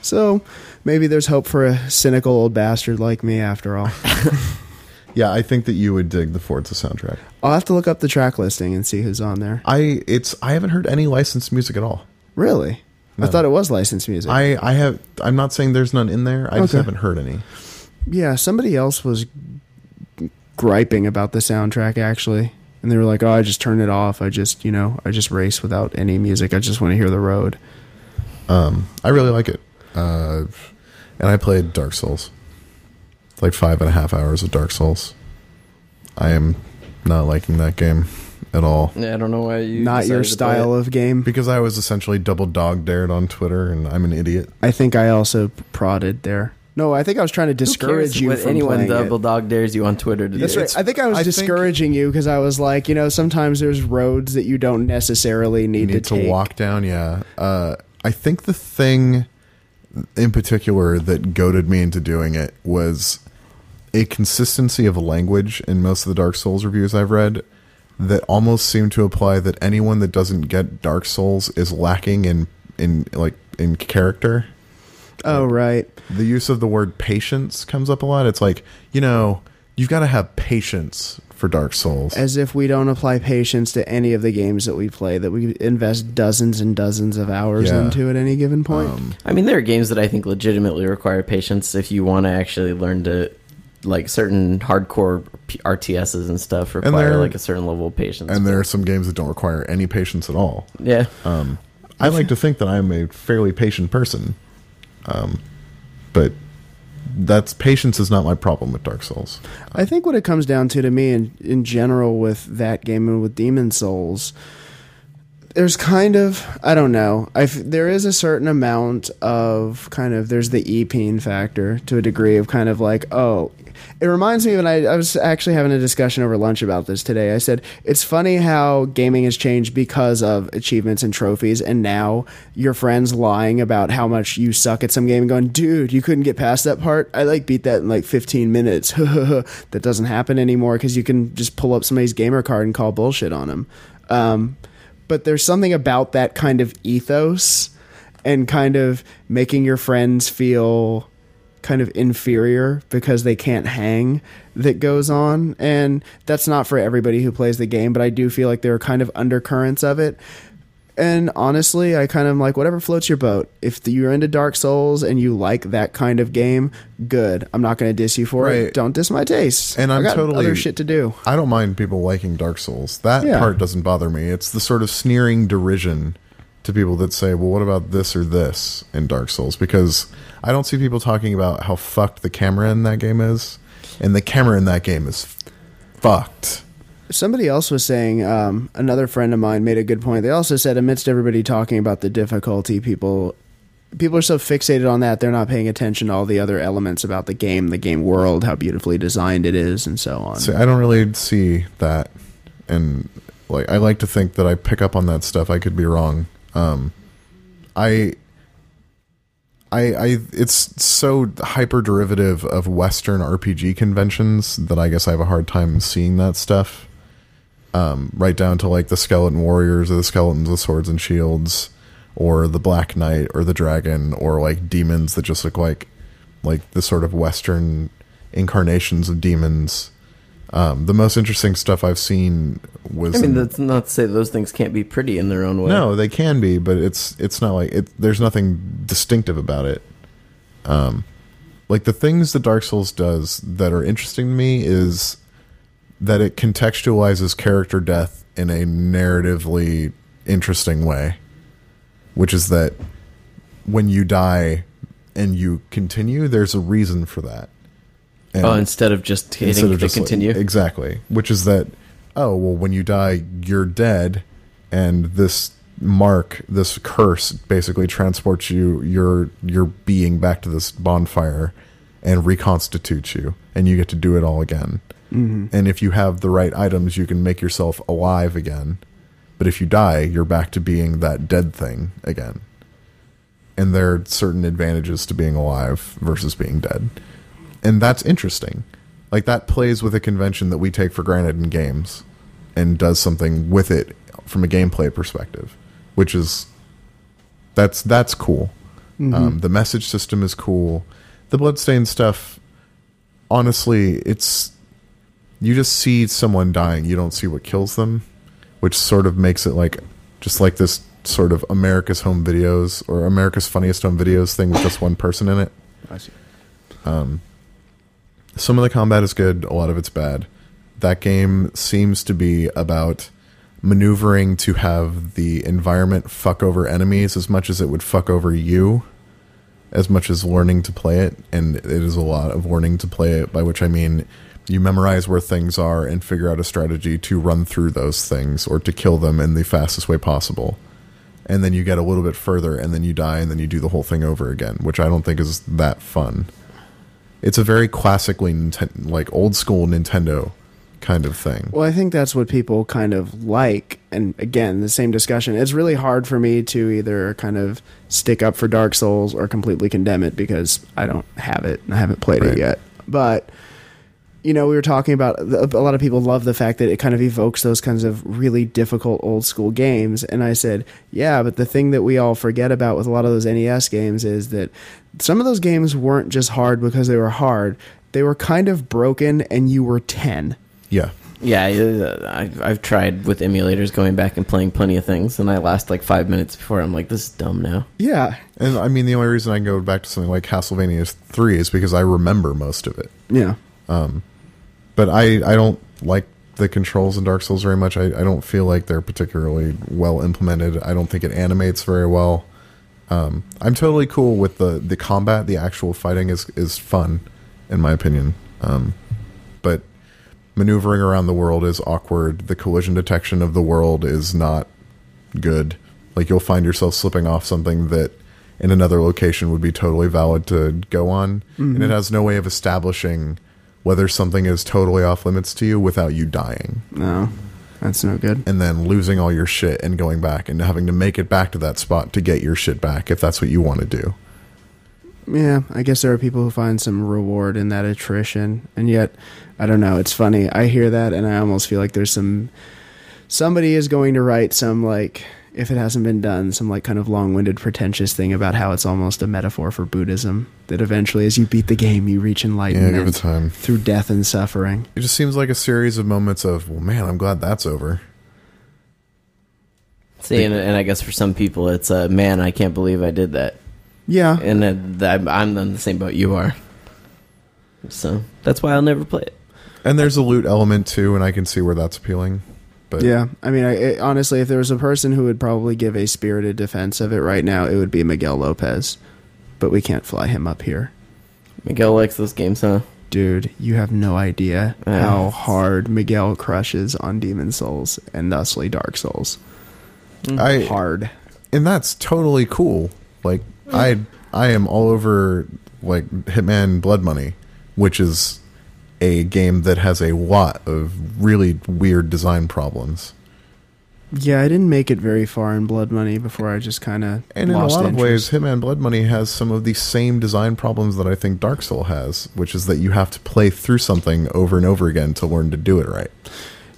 So maybe there's hope for a cynical old bastard like me after all. Yeah, I think that you would dig the Forza soundtrack. I'll have to look up the track listing and see who's on there. I it's I haven't heard any licensed music at all. Really? I thought it was licensed music. I I have I'm not saying there's none in there. I just Okay. haven't heard any. yeah, somebody else was griping about the soundtrack actually. And they were like, "Oh, I just turn it off. I just, you know, I just race without any music. I just want to hear the road." Um, I really like it. Uh, and I played Dark Souls. Like five and a half hours of Dark Souls. I am not liking that game at all. Yeah, I don't know why you. Not your decided to play style of game. Because I was essentially double dog dared on Twitter and I'm an idiot. I think I also prodded there. No, I think I was trying to discourage you what from anyone playing double it. dog dares you on Twitter to That's do. right. I think I was I think- discouraging you because I was like, you know, sometimes there's roads that you don't necessarily You need, need to, to, take. walk down, yeah. Uh, I think the thing in particular that goaded me into doing it was a consistency of language in most of the Dark Souls reviews I've read that almost seem to apply that anyone that doesn't get Dark Souls is lacking in in like in character. Oh, right. The use of the word patience comes up a lot. It's like, you know, you've got to have patience for Dark Souls. As if we don't apply patience to any of the games that we play, that we invest dozens and dozens of hours Yeah. into at any given point. Um, I mean, there are games that I think legitimately require patience if you want to actually learn to, like certain hardcore P- RTSs and stuff require there- like a certain level of patience. and there are some games that don't require any patience at all. yeah, Um, I like to think that I'm a fairly patient person, um, but that's patience is not my problem with Dark Souls. I think what it comes down to to me in, in general with that game and with Demon Souls, there's kind of I don't know. I there is a certain amount of kind of there's the e-peen factor to a degree of kind of like oh. It reminds me when I, I was actually having a discussion over lunch about this today. I said it's funny how gaming has changed because of achievements and trophies, and now your friends lying about how much you suck at some game and going, dude, you couldn't get past that part. I like beat that in like 15 minutes. that doesn't happen anymore because you can just pull up somebody's gamer card and call bullshit on them. Um, but there's something about that kind of ethos and kind of making your friends feel kind of inferior because they can't hang that goes on. And that's not for everybody who plays the game but i do feel like there are kind of undercurrents of it and honestly i kind of like whatever floats your boat if you're into dark souls and you like that kind of game good i'm not going to diss you for it don't diss my taste And I I'm got totally- other shit to do I don't mind people liking Dark Souls. That Yeah. part doesn't bother me. It's the sort of sneering derision to people that say, "Well, what about this or this in Dark Souls?" Because I don't see people talking about how fucked the camera in that game is, and the camera in that game is fucked. Somebody else was saying, um, another friend of mine made a good point. They also said, amidst everybody talking about the difficulty, people people are so fixated on that they're not paying attention to all the other elements about the game, the game world, how beautifully designed it is, and so on. I don't really see that, and like I like to think that I pick up on that stuff. I could be wrong. Um, I, I, I, it's so hyper derivative of Western RPG conventions that I guess I have a hard time seeing that stuff. Um, right down to like the skeleton warriors or the skeletons with swords and shields, or the Black Knight or the dragon, or like demons that just look like like the sort of Western incarnations of demons. Um, the most interesting stuff I've seen was I mean in- that's not to say those things can't be pretty in their own way. no, they can be, but it's it's not like it. There's nothing distinctive about it. Um, like the things that Dark Souls does that are interesting to me is that it contextualizes character death in a narratively interesting way, which is that when you die and you continue, there's a reason for that. And oh, instead of just hitting instead the of just like- continue. exactly, which is that oh well, when you die, you're dead, and this mark, this curse, basically transports you your your being back to this bonfire and reconstitutes you, and you get to do it all again. And if you have the right items, you can make yourself alive again. But if you die, you're back to being that dead thing again. And there are certain advantages to being alive versus being dead. And that's interesting. Like that plays with a convention that we take for granted in games and does something with it from a gameplay perspective, which is that's that's cool. Um, the message system is cool. The bloodstain stuff, honestly, it's you just see someone dying. You don't see what kills them, which sort of makes it like just like this sort of America's Home Videos or America's Funniest Home Videos thing with just one person in it. I see. Um, some of the combat is good, a lot of it's bad. That game seems to be about maneuvering to have the environment fuck over enemies as much as it would fuck over you, as much as learning to play it. And it is a lot of learning to play it, by which I mean you memorize where things are and figure out a strategy to run through those things or to kill them in the fastest way possible. And then you get a little bit further and then you die and then you do the whole thing over again, which I don't think is that fun it's a very classically like old school Nintendo kind of thing. Well, I think that's what people kind of like. And again, the same discussion. It's really hard for me to either kind of stick up for Dark Souls or completely condemn it because I don't have it and I haven't played Right. it yet. But you know, we were talking about a lot of people love the fact that it kind of evokes those kinds of really difficult old school games. And I said, yeah, but the thing that we all forget about with a lot of those NES games is that some of those games weren't just hard because they were hard. They were kind of broken and you were 10. Yeah. Yeah, uh, I've, I've tried with emulators going back and playing plenty of things, and I last like five minutes before I'm like, this is dumb now. Yeah. And I mean the only reason I can go back to something like Castlevania 3 is because I remember most of it. Yeah. Um, But I I don't like the controls in Dark Souls very much. I, I don't feel like they're particularly well implemented. I don't think it animates very well. Um, I'm totally cool with the, the combat. The actual fighting is is fun, in my opinion. Um, but maneuvering around the world is awkward. The collision detection of the world is not good. Like you'll find yourself slipping off something that in another location would be totally valid to go on, and it mm-hmm. has no way of establishing whether something is totally off limits to you without you dying No, that's no good. and then losing all your shit and going back and having to make it back to that spot to get your shit back if that's what you want to do. Yeah, I guess there are people who find some reward in that attrition, and yet, I don't know. It's funny. I hear that, and I almost feel like there's some somebody is going to write some like if it hasn't been done, some like kind of long-winded, pretentious thing about how it's almost a metaphor for Buddhism. That eventually, as you beat the game, you reach Yeah, enlightenment give it time. through death and suffering. It just seems like a series of moments of, well, man, I'm glad that's over. See, and, and I guess for some people, it's uh, man, I can't believe I did that, Yeah, and then that, I'm on the same boat you are. So that's why I'll never play it. And there's a loot element too, and I can see where that's appealing. But Yeah, I mean, I, it, honestly, if there was a person who would probably give a spirited defense of it right now, it would be Miguel Lopez. But we can't fly him up here. Miguel likes those games, huh? Dude, you have no idea Yeah. how hard Miguel crushes on Demon Souls and thusly Dark Souls. Mm. I Hard. and that's totally cool. Like I I am all over like Hitman Blood Money, which is a game that has a lot of really weird design problems. Yeah, I didn't make it very far in Blood Money before I just kind of And in a lot of ways, Hitman Blood Money has some of the same design problems that I think Dark Soul has, which is that you have to play through something over and over again to learn to do it right.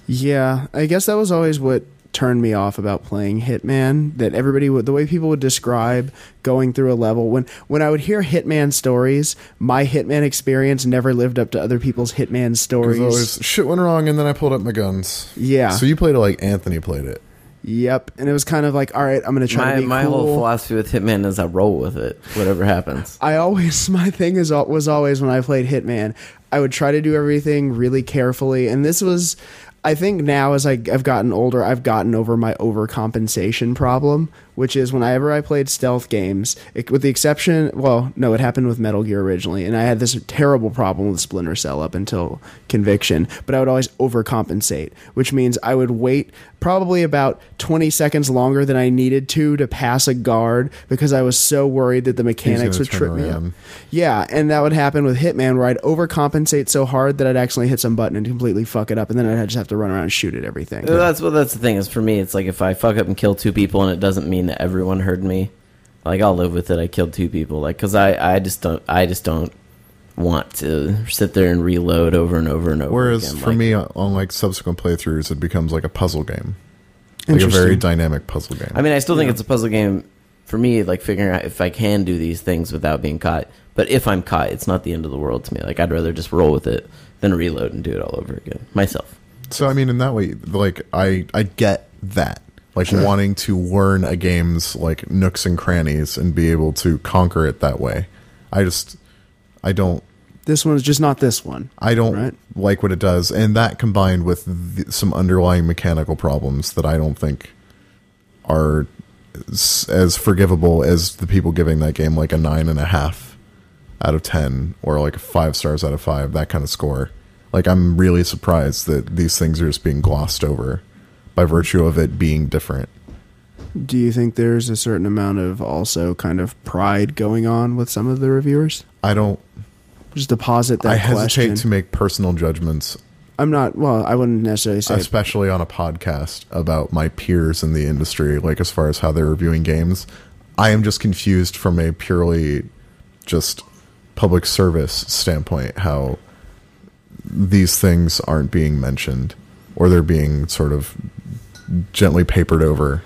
Yeah, I guess that was always what turned me off about playing Hitman. That everybody would, the way people would describe going through a level when when I would hear Hitman stories, my Hitman experience never lived up to other people's Hitman stories. always shit went wrong, and then I pulled up my guns. Yeah. So you played it like Anthony played it. Yep, and it was kind of like, all right, I'm going to try My to be my cool. whole philosophy with Hitman is I roll with it, whatever happens. I always my thing is was always when I played Hitman, I would try to do everything really carefully, and this was. I think now, as I, I've gotten older, I've gotten over my overcompensation problem, which is whenever I played stealth games, it, with the exception, well, no, it happened with Metal Gear originally, and I had this terrible problem with Splinter Cell up until Conviction, but I would always overcompensate, which means I would wait probably about 20 seconds longer than I needed to to pass a guard because I was so worried that the mechanics would turn trip me up. Yeah, and that would happen with Hitman where I'd overcompensate so hard that I'd accidentally hit some button and completely fuck it up, and then I'd just have to run around and shoot at everything. Well, That's what that's the thing is for me. It's like if I fuck up and kill two people, and it doesn't mean that everyone heard me. Like I'll live with it. I killed two people. Like because I I just don't I just don't want to sit there and reload over and over and over. Whereas again. for Like, me, on like subsequent playthroughs, it becomes like a puzzle game, like a very dynamic puzzle game. I mean, I still think it's a puzzle game for me. Like figuring out if I can do these things without being caught. But if I'm caught, it's not the end of the world to me. Like I'd rather just roll with it than reload and do it all over again myself. So I mean, in that way, like I I get that, like wanting to learn a game's like nooks and crannies and be able to conquer it that way. I just I don't This one is just not this one. I don't Right. like what it does, and that combined with the, some underlying mechanical problems that I don't think are s- as forgivable as the people giving that game like a nine and a half out of ten or like five stars out of five, that kind of score. Like I'm really surprised that these things are just being glossed over by virtue of it being different. Do you think there's a certain amount of also kind of pride going on with some of the reviewers? I don't. Just deposit that I hesitate question. to make personal judgments I'm not. Well, I wouldn't necessarily say. especially on a podcast about my peers in the industry, like as far as how they're reviewing games. I am just confused from a purely just public service standpoint how these things aren't being mentioned or they're being sort of gently papered over.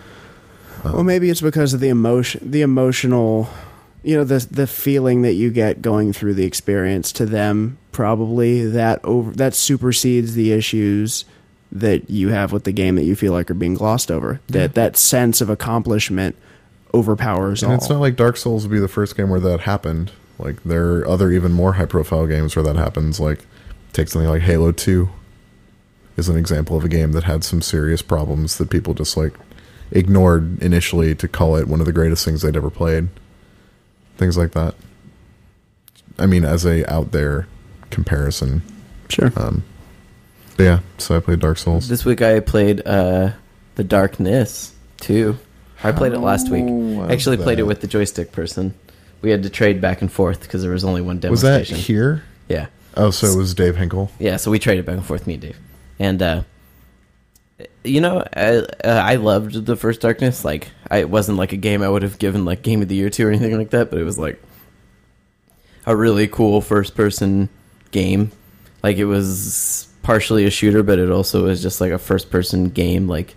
Uh, well, maybe it's because of the emotion, the emotional, you know, the the feeling that you get going through the experience. To them, probably that over that supersedes the issues that you have with the game that you feel like are being glossed over. That that sense of accomplishment overpowers And all. it's not like Dark Souls would be the first game where that happened. Like there are other even more high profile games where that happens. Like take something like Halo Two is an example of a game that had some serious problems that people just like ignored initially to call it one of the greatest things they'd ever played. Things like that. I mean, as a out there comparison. sure. Um, yeah, so I played Dark Souls. This week I played uh, the Darkness too. I played it last week. How was I actually played it with the Joystiq person. We had to trade back and forth because there was only one demo Was that here? Yeah, Oh, so it was Dave Hinkle. yeah. So we traded back and forth, me and Dave. And uh, you know, I, uh, I loved the first Darkness. Like, I, it wasn't like a game I would have given like Game of the Year to or anything like that. But it was like a really cool first person game. Like it was partially a shooter, but it also was just like a first person game. Like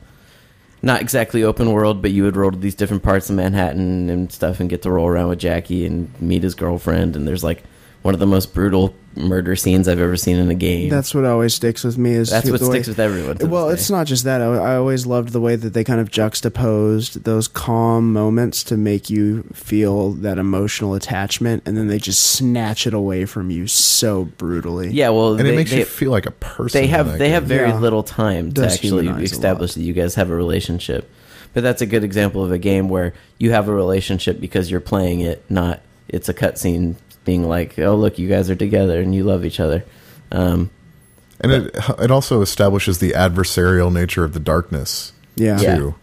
not exactly open world, but you would roll to these different parts of Manhattan and stuff, and get to roll around with Jackie and meet his girlfriend. And there's like one of the most brutal murder scenes I've ever seen in a game. That's what always sticks with me. Is That's what the way- sticks with everyone. Well, it's not just that. I, I always loved the way that they kind of juxtaposed those calm moments to make you feel that emotional attachment, and then they just snatch it away from you so brutally. Yeah, well, And they, it makes they, you feel like a person. they have that they have very Yeah. little time to Does actually establish that you guys have a relationship. But that's a good example of a game where you have a relationship because you're playing it, not it's a cutscene being like, "Oh, look, you guys are together and you love each other." Um, And it it also establishes the adversarial nature of the darkness yeah, Yeah. too.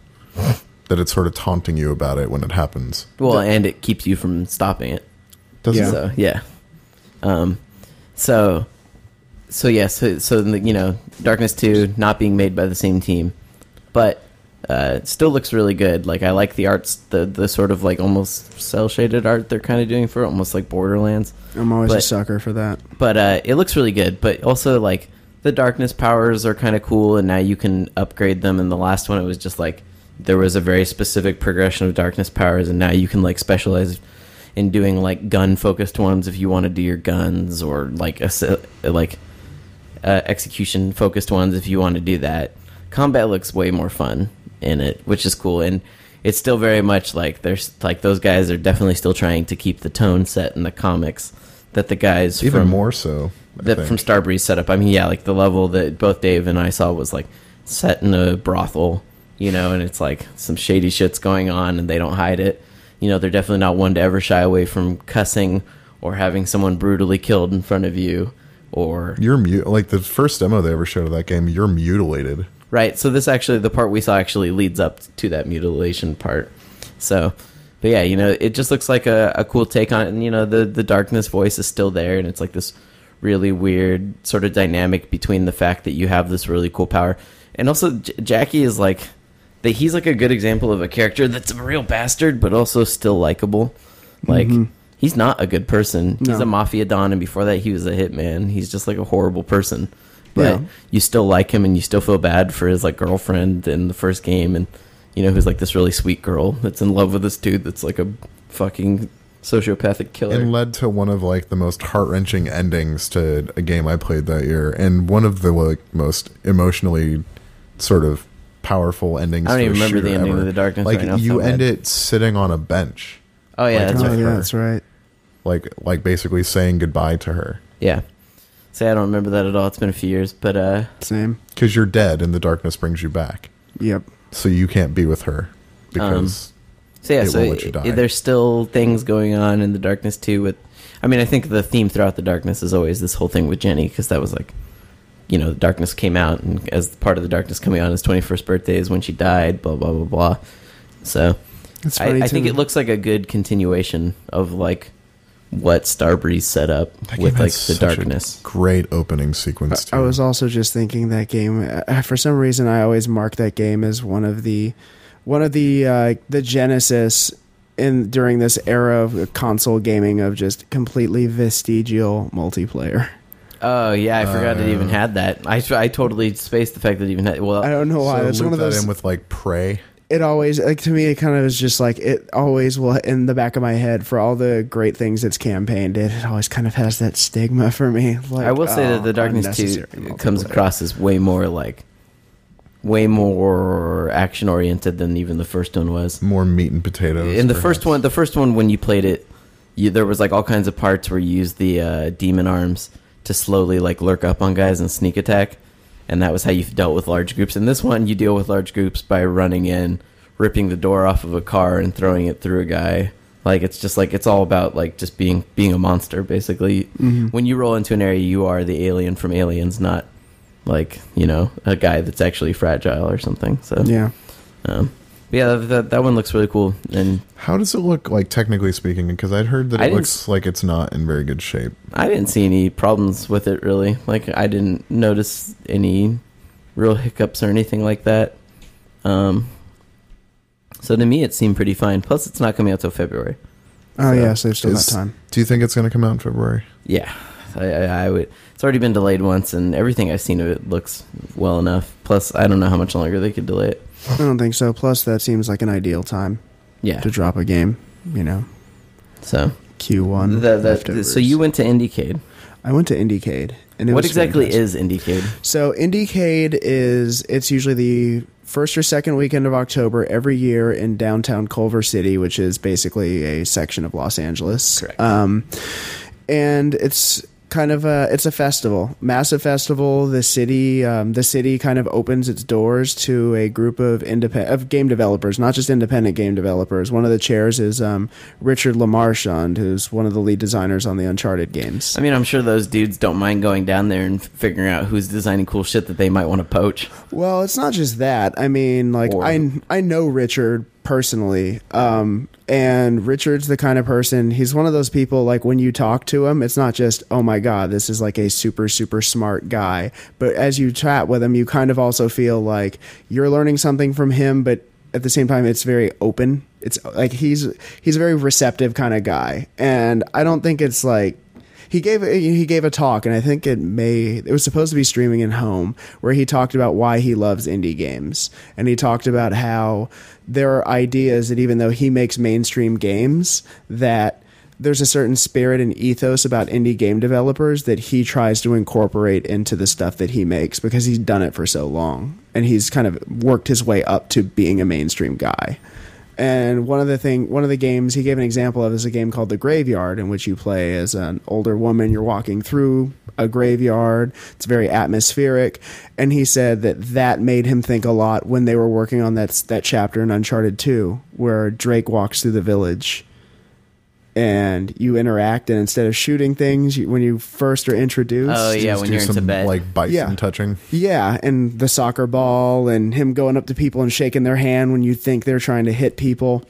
That it's sort of taunting you about it when it happens. well, and it keeps you from stopping it. Does Yeah. it? So yeah. Um, so so yeah, so so the, you know, Darkness Two not being made by the same team, but uh, it still looks really good. Like I like the arts, the the sort of like almost cell shaded art they're kind of doing for it, almost like Borderlands. I'm always a sucker for that. But uh, it looks really good. But also like the darkness powers are kind of cool, and now you can upgrade them. And the last one, it was just like there was a very specific progression of darkness powers, and now you can like specialize in doing like gun focused ones if you want to do your guns, or like a se- like uh, execution focused ones if you want to do that. Combat looks way more fun in it, which is cool, and it's still very much like there's like those guys are definitely still trying to keep the tone set in the comics that the guys Even from, more so. I that think. from Starbreeze setup. I mean, yeah, like the level that both Dave and I saw was like set in a brothel, you know, and it's like some shady shit's going on, and they don't hide it. You know, they're definitely not one to ever shy away from cussing or having someone brutally killed in front of you, or You're mute. Like the first demo they ever showed of that game, you're mutilated. Right. So this actually, the part we saw actually leads up to that mutilation part. So, but yeah, you know, it just looks like a, a cool take on it, and you know, the the darkness voice is still there, and it's like this really weird sort of dynamic between the fact that you have this really cool power, and also J- Jackie is like that. He's like a good example of a character that's a real bastard, but also still likable. Like mm-hmm. he's not a good person. He's a mafia don, and before that, he was a hitman. He's just like a horrible person. But Yeah. you still like him, and you still feel bad for his like girlfriend in the first game, and you know who's like this really sweet girl that's in love with this dude that's like a fucking sociopathic killer. and led to one of like the most heart wrenching endings to a game I played that year, and one of the like most emotionally sort of powerful endings. I don't to even a remember the shooter ending ever. of The Darkness Like right now, you so bad. end it sitting on a bench, oh yeah, like, that's oh right. yeah, that's right. like like basically saying goodbye to her Yeah. Say I don't remember that at all. It's been a few years, but uh, Same. because you're dead, and the darkness brings you back, Yep. so you can't be with her because so yeah, It so won't let you die. i- there's still things going on in the darkness too. With, I mean, I think the theme throughout the darkness is always this whole thing with Jenny because that was like, you know, the darkness came out, and as part of the darkness coming on his 21st birthday is when she died. Blah blah blah blah. So It's I, funny I think it looks like a good continuation of like what Starbreeze set up That with like the darkness. great opening sequence. Too. I was also just thinking that game. Uh, for some reason, I always mark that game as one of the, one of the uh, the Genesis in during this era of console gaming of just completely vestigial multiplayer. Oh yeah, I forgot it even Uh, had that. I I totally spaced the fact that it even had. Well, I don't know why. so It's one of those. in with like Prey. It always like to me. It kind of is just like it always will in the back of my head for all the great things it's campaigned. It, it always kind of has that stigma for me. Like I will say oh, that the Darkness Two comes across as way more like, way more action oriented than even the first one was. More meat and potatoes. In the perhaps. first one, the first one when you played it, you, there was like all kinds of parts where you used the uh, demon arms to slowly like lurk up on guys and sneak attack, and that was how you dealt with large groups. In this one, you deal with large groups by running in, ripping the door off of a car, and throwing it through a guy. Like it's just like it's all about like just being being a monster basically. Mm-hmm. When you roll into an area, you are the alien from Aliens, not like you know a guy that's actually fragile or something. So Yeah. um, yeah, that, that one looks really cool, and How does it look like technically speaking? Because I'd heard that I it looks like it's not in very good shape. I didn't see any problems with it really. Like I didn't notice any real hiccups or anything like that. Um, so to me, it seemed pretty fine. Plus, it's not coming out till February. Oh So, yeah, so they've still got is- time. Do you think it's going to come out in February? Yeah, I, I, I would. It's already been delayed once, and everything I've seen of it looks well enough. Plus, I don't know how much longer they could delay it. I don't think so. Plus, that seems like an ideal time Yeah. to drop a game. You know, So Q1. that, that, leftovers. so you went to IndieCade. I went to IndieCade, and it What exactly fantastic. is IndieCade? So IndieCade is it's usually the first or second weekend of October every year in downtown Culver City, which is basically a section of Los Angeles. Correct. Um, and it's kind of a it's a festival, massive festival. The city um, the city kind of opens its doors to a group of independent of game developers, not just independent game developers. One of the chairs is um, Richard Lemarchand, who's one of the lead designers on the Uncharted games. I mean, I'm sure those dudes don't mind going down there and figuring out who's designing cool shit that they might want to poach. Well, it's not just that. I mean, like Or- I I know Richard personally, um, and Richard's the kind of person. He's one of those people. Like when you talk to him, it's not just oh my god, this is like a super super smart guy. But as you chat with him, you kind of also feel like you're learning something from him, but at the same time, it's very open. It's like he's he's a very receptive kind of guy, and I don't think it's like he gave he gave a talk, and I think it may it was supposed to be streaming in home, where he talked about why he loves indie games, and he talked about how there are ideas that even though he makes mainstream games, that there's a certain spirit and ethos about indie game developers that he tries to incorporate into the stuff that he makes because he's done it for so long, and he's kind of worked his way up to being a mainstream guy. And one of the thing, one of the games he gave an example of is a game called The Graveyard, in which you play as an older woman. You're walking through a graveyard. It's very atmospheric, and he said that that made him think a lot when they were working on that that chapter in Uncharted Two, where Drake walks through the village, and you interact. And instead of shooting things, you, when you first are introduced, Oh yeah, Just when do you're into some, bed. like biting Yeah. touching. Yeah, and the soccer ball and him going up to people and shaking their hand when you think they're trying to hit people.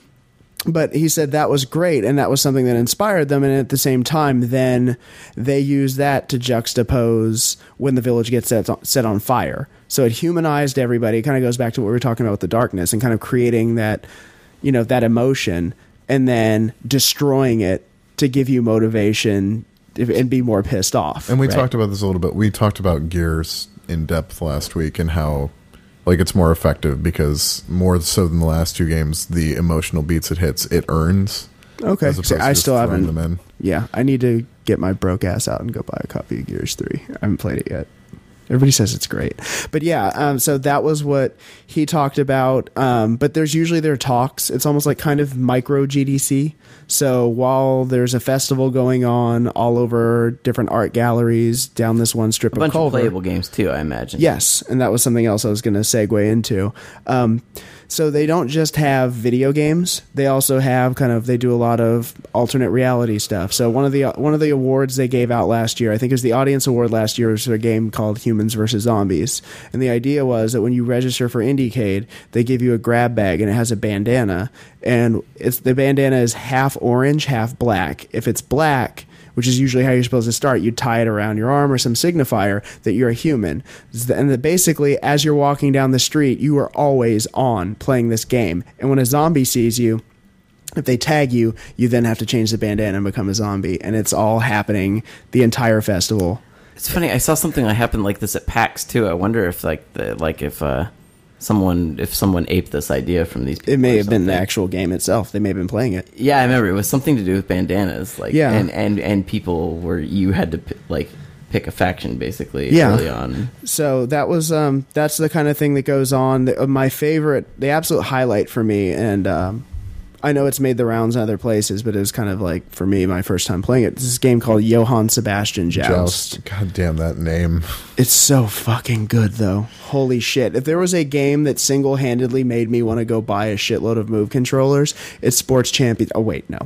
But he said that was great and that was something that inspired them and at the same time then they use that to juxtapose when the village gets set on, set on fire. So it humanized everybody. It kind of goes back to what we were talking about with the darkness and kind of creating that you know that emotion and then destroying it to give you motivation and be more pissed off. And we Right. talked about this a little bit. We talked about Gears in depth last week and how like it's more effective because more so than the last two games, the emotional beats it hits, it earns. Okay, as opposed See, to I still haven't. Yeah, I need to get my broke ass out and go buy a copy of Gears Three. I haven't played it yet. Everybody says it's great, but yeah. Um, so that was what he talked about. Um, but there's usually their talks. It's almost like kind of micro GDC. So while there's a festival going on all over different art galleries down this one strip a bunch of of playable games too, I imagine. Yes, and that was something else I was going to segue into. Um, so they don't just have video games; they also have kind of they do a lot of alternate reality stuff. So one of the one of the awards they gave out last year, I think it was the audience award last year, was a game called Humans versus Zombies. And the idea was that when you register for IndieCade, they give you a grab bag and it has a bandana, and it's the bandana is half orange, half black. If it's black which is usually how you're supposed to start. You tie it around your arm or some signifier that you're a human. And that basically, as you're walking down the street, you are always on playing this game. And when a zombie sees you, if they tag you, you then have to change the bandana and become a zombie. And it's all happening the entire festival. It's funny. I saw something that happened like this at PAX too. I wonder if like the like if uh someone if someone aped this idea from these. people It may have been the actual game itself. They may have been playing it. Yeah, I remember it was something to do with bandanas. Like Yeah. and and and people were you had to pi- like pick a faction basically Yeah. early on. so that was um that's the kind of thing that goes on the, uh, my favorite the absolute highlight for me and um I know it's made the rounds in other places, but it was kind of like for me my first time playing it. This is a game called Johann Sebastian Joust. Joust. God damn that name. It's so fucking good though. Holy shit. If there was a game that single-handedly made me want to go buy a shitload of move controllers, it's Sports Champion. Oh wait, no.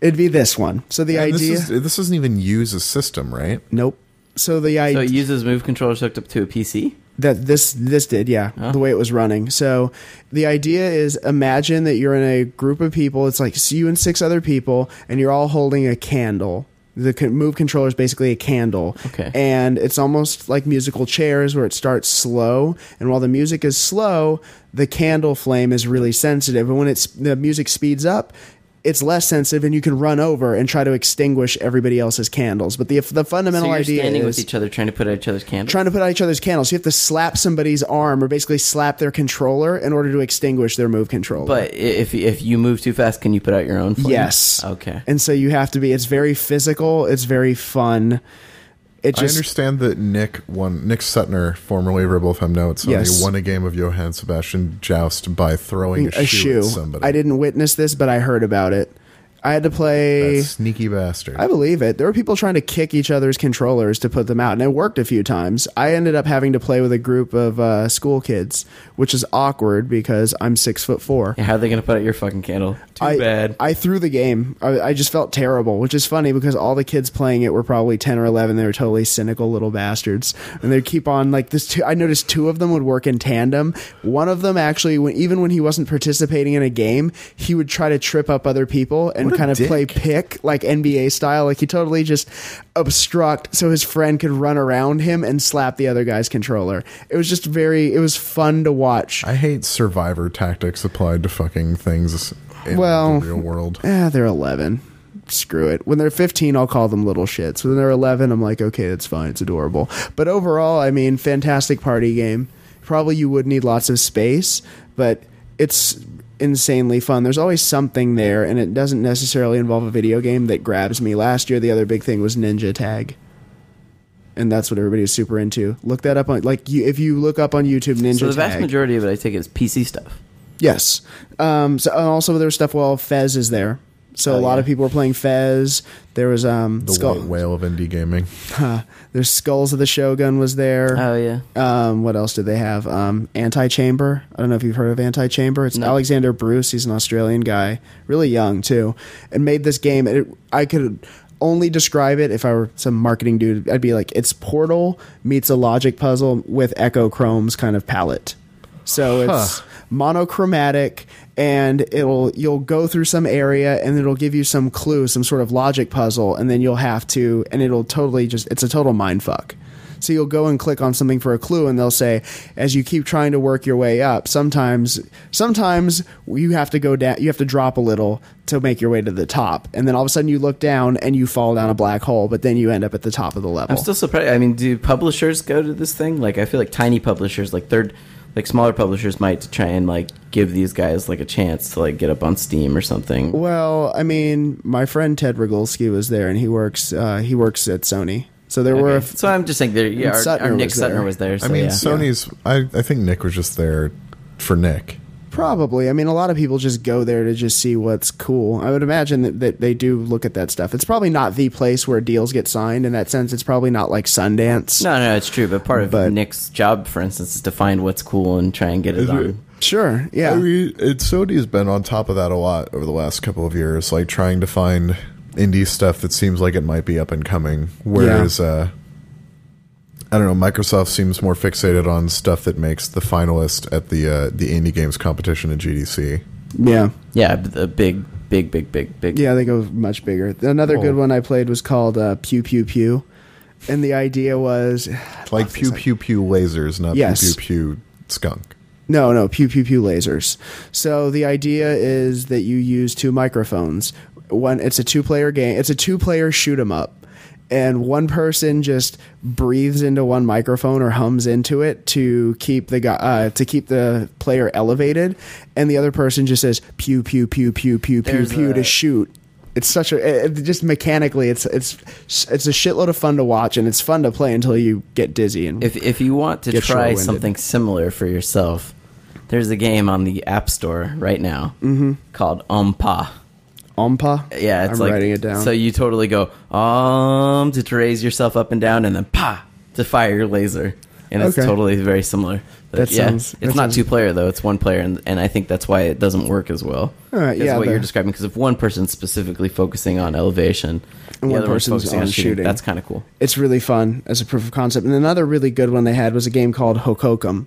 It'd be this one. So the And idea this, is, this doesn't even use a system, right? Nope. So the So it uses move controllers hooked up to a PC. That this this did yeah Oh. the way it was running so the idea is imagine that you're in a group of people it's like you and six other people and you're all holding a candle the move controller is basically a candle Okay. and it's almost like musical chairs where it starts slow and while the music is slow the candle flame is really sensitive and when it's the music speeds up it's less sensitive and you can run over and try to extinguish everybody else's candles but the the fundamental So you're idea standing is with each other trying to put out each other's candles. trying to put out each other's candles. You have to slap somebody's arm or basically slap their controller in order to extinguish their move controller. but if if you move too fast, can you put out your own? Flame? yes, Okay. And so you have to be. It's very physical. It's very fun. It I understand that Nick won. Nick Suttner, formerly of Rebel FM Notes, Yes. won a game of Johann Sebastian Joust by throwing a, a shoe, shoe. at somebody. I didn't witness this, but I heard about it. I had to play. That sneaky bastard. I believe it. There were people trying to kick each other's controllers to put them out, and it worked a few times. I ended up having to play with a group of uh, school kids, which is awkward because I'm six foot four. Yeah, how are they gonna put out your fucking candle? Too I, bad. I threw the game. I, I just felt terrible, which is funny because all the kids playing it were probably ten or eleven. They were totally cynical little bastards, and they'd keep on like this. Two, I noticed two of them would work in tandem. One of them actually, when, even when he wasn't participating in a game, he would try to trip up other people and What a kind of play pick like NBA style. Like he totally just obstruct so his friend could run around him and slap the other guy's controller. It was just very. It was fun to watch. I hate survivor tactics applied to fucking things in Well, the real world. Yeah, they're 11. Screw it. When they're 15, I'll call them little shits. When they're 11, I'm like, okay, that's fine. It's adorable. But overall, I mean, fantastic party game. Probably you would need lots of space, but it's insanely fun. There's always something there, and it doesn't necessarily involve a video game that grabs me. Last year, the other big thing was Ninja Tag. And that's what everybody was super into. Look that up on like you if you look up on YouTube Ninja Tag. so the vast Tag. majority of it, I take, is PC stuff. Yes. Um, so also there's stuff. Well, Fez is there. So Oh, a lot yeah. of people were playing Fez. There was um, The Skull- white whale of indie gaming. There's Skulls of the Shogun was there. Oh yeah. Um, what else did they have? Um, Antichamber. I don't know if you've heard of Antichamber. It's No. Alexander Bruce. He's an Australian guy, really young too, and made this game. It, I could only describe it if I were some marketing dude. I'd be like, it's Portal meets a logic puzzle with Echochrome's kind of palette. So it's monochromatic and it'll you'll go through some area and it'll give you some clue, some sort of logic puzzle, and then you'll have to and it'll totally just it's a total mind fuck. So you'll go and click on something for a clue and they'll say as you keep trying to work your way up, sometimes sometimes you have to go down you have to drop a little to make your way to the top. And then all of a sudden you look down and you fall down a black hole, but then you end up at the top of the level. I'm still surprised. I mean, do publishers go to this thing? Like, I feel like tiny publishers, like third, like smaller publishers, might try and like give these guys like a chance to like get up on Steam or something. Well, I mean, my friend Ted Rogulski was there, and he works uh, he works at Sony. So there were a f- so I'm just saying, there. Yeah, And our, our Nick was there. Suttner was there. So I mean, yeah. Sony's. I, I think Nick was just there for Nick. Probably. I mean, a lot of people just go there to just see what's cool. I would imagine that, that they do look at that stuff. It's probably not the place where deals get signed in that sense. It's probably not like Sundance. No, no, it's true. But part of But- Nick's job, for instance, is to find what's cool and try and get it on. it- Sure, yeah. I mean, it, Sony's been on top of that a lot over the last couple of years, like trying to find indie stuff that seems like it might be up and coming. Whereas, uh, I don't know, Microsoft seems more fixated on stuff that makes the finalist at the uh, the indie games competition at GDC. yeah. Yeah, the big, big, big, big, big. Yeah, they go much bigger. Another good Oh. one I played was called uh, Pew Pew Pew. And the idea was Like pew pew pew lasers, not Yes. pew pew pew skunk. No, no, pew pew pew lasers. So the idea is that you use two microphones. One, it's a two-player game. It's a two-player shoot 'em up, and one person just breathes into one microphone or hums into it to keep the guy uh, to keep the player elevated, and the other person just says pew pew pew pew pew pew There's pew a- to shoot. It's such a it, just mechanically, it's it's it's a shitload of fun to watch, and it's fun to play until you get dizzy and If if you want to Get try short-winded. something similar for yourself, there's a game on the App Store right now called Umpa. Ompa. Yeah, it's I'm like writing it down. So you totally go um to, to raise yourself up and down, and then pa to fire your laser, and it's Okay. totally very similar. But That yeah, sounds- it's not sounds- two player though; it's one player, and and I think that's why it doesn't work as well. All right, That's yeah, what the- you're describing. Because if one person's specifically focusing on elevation, And the one other person's focusing on on shooting, shooting. that's kind of cool. it's really fun as a proof of concept. And another really good one they had was a game called Hohokum.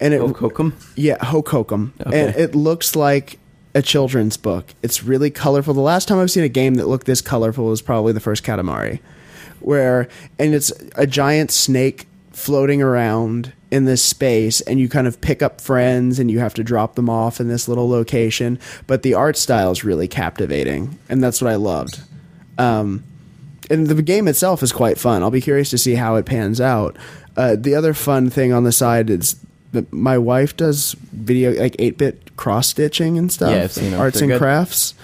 And it Hohokum? yeah, Hohokum. Okay. And it looks like a children's book. It's really colorful. The last time I've seen a game that looked this colorful was probably the first Katamari. Where and it's a giant snake floating around in this space and you kind of pick up friends and you have to drop them off in this little location, but the art style is really captivating and that's what I loved. Um and the game itself is quite fun. I'll be curious to see how it pans out. Uh, the other fun thing on the side is that my wife does video like eight bit cross stitching and stuff, Yeah, I've seen arts They're and good. crafts.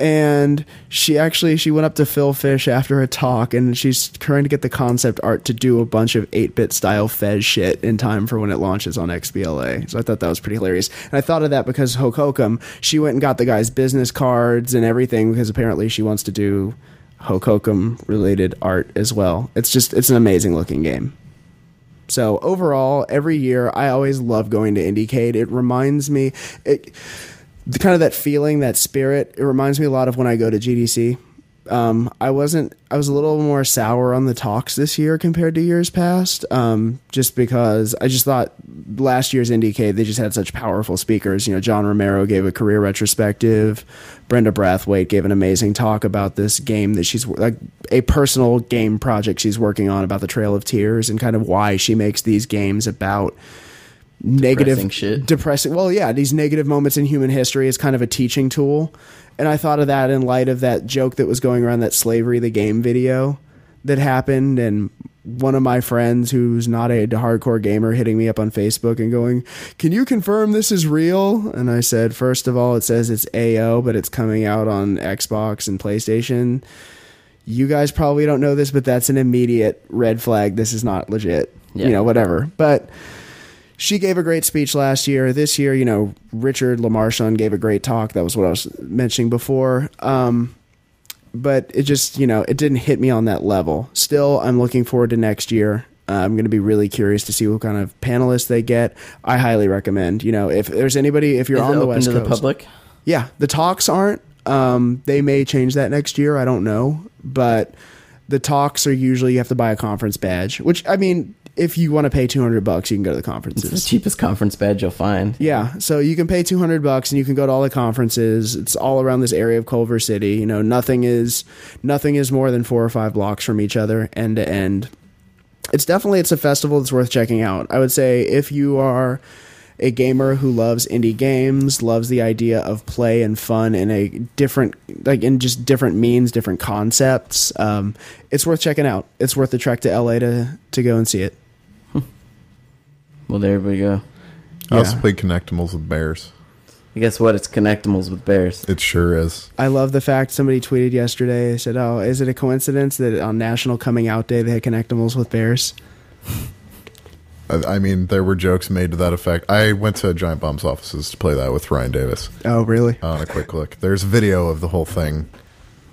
And she actually she went up to Phil Fish after a talk, and she's trying to get the concept art to do a bunch of eight bit style Fez shit in time for when it launches on XBLA. So I thought that was pretty hilarious. And I thought of that because Hohokum, she went and got the guy's business cards and everything because apparently she wants to do Hohokum related art as well. It's just it's an amazing looking game. So overall, every year I always love going to Indiecade. It reminds me it kind of that feeling, that spirit. It reminds me a lot of when I go to GDC. Um, I wasn't. I was a little more sour on the talks this year compared to years past, um, just because I just thought last year's Indiecade they just had such powerful speakers. You know, John Romero gave a career retrospective. Brenda Brathwaite gave an amazing talk about this game that she's like a personal game project she's working on about the Trail of Tears and kind of why she makes these games about negative Depressing shit. depressing well yeah these negative moments in human history is kind of a teaching tool. And i thought of that in light of that joke that was going around that slavery the game video that happened and one of my friends who's not a hardcore gamer hitting me up on facebook and going can you confirm this is real? And i said first of all it says it's ao but it's coming out on xbox and playstation. You guys probably don't know this but that's an immediate red flag. This is not legit. Yeah. you know whatever. But she gave a great speech last year. This year, you know, Richard Lemarchand gave a great talk. That was what I was mentioning before. Um, but it just, you know, it didn't hit me on that level. Still, I'm looking forward to next year. Uh, I'm going to be really curious to see what kind of panelists they get. I highly recommend. You know, if there's anybody, if you're Is on the open West to the Coast, public? yeah, the talks aren't. Um, they may change that next year. I don't know, but the talks are usually you have to buy a conference badge. Which I mean, if you want to pay two hundred bucks, you can go to the conferences. It's the cheapest conference badge you'll find. Yeah, so you can pay two hundred bucks and you can go to all the conferences. It's all around this area of Culver City. You know, nothing is nothing is more than four or five blocks from each other, end to end. It's definitely it's a festival that's worth checking out. I would say if you are a gamer who loves indie games, loves the idea of play and fun in a different like in just different means, different concepts, um, it's worth checking out. It's worth the trek to LA to to go and see it. Well, there we go. I also Yeah. played Kinectimals with bears. Guess what? It's Kinectimals with bears. It sure is. I love the fact somebody tweeted yesterday. Said, "Oh, is it a coincidence that on National Coming Out Day they had Kinectimals with bears?" I, I mean, there were jokes made to that effect. I went to Giant Bomb's offices to play that with Ryan Davis Oh, really? on a quick look. There's video of the whole thing.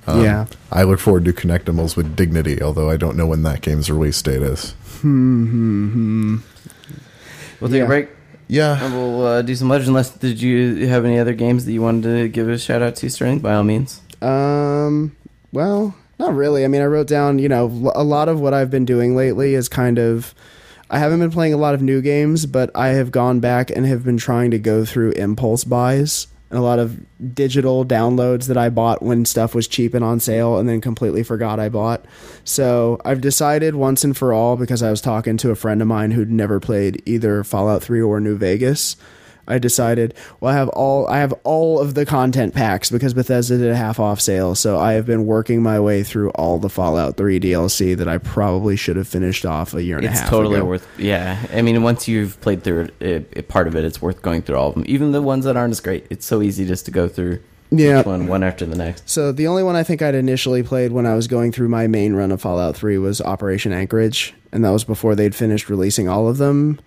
Um, Yeah. I look forward to Kinectimals with dignity, although I don't know when that game's release date is. Hmm, hmm, hmm. We'll take Yeah. a break Yeah. and we'll uh, do some legend. Unless did you have any other games that you wanted to give a shout out to, Sterling? By all means. Um, well, not really. I mean, I wrote down, you know, a lot of what I've been doing lately is kind of. I haven't been playing a lot of new games, but I have gone back and have been trying to go through impulse buys and a lot of digital downloads that I bought when stuff was cheap and on sale and then completely forgot I bought. So I've decided once and for all, because I was talking to a friend of mine who'd never played either Fallout 3 or New Vegas. I decided, well, I have all I have all of the content packs because Bethesda did a half off sale. So I have been working my way through all the Fallout 3 DLC that I probably should have finished off a year and a half ago. It's totally ago. worth. Yeah, I mean, once you've played through it, it, part of it, it's worth going through all of them, even the ones that aren't as great. It's so easy just to go through Yeah. one one after the next. So the only one I think I'd initially played when I was going through my main run of Fallout 3 was Operation Anchorage, and that was before they'd finished releasing all of them.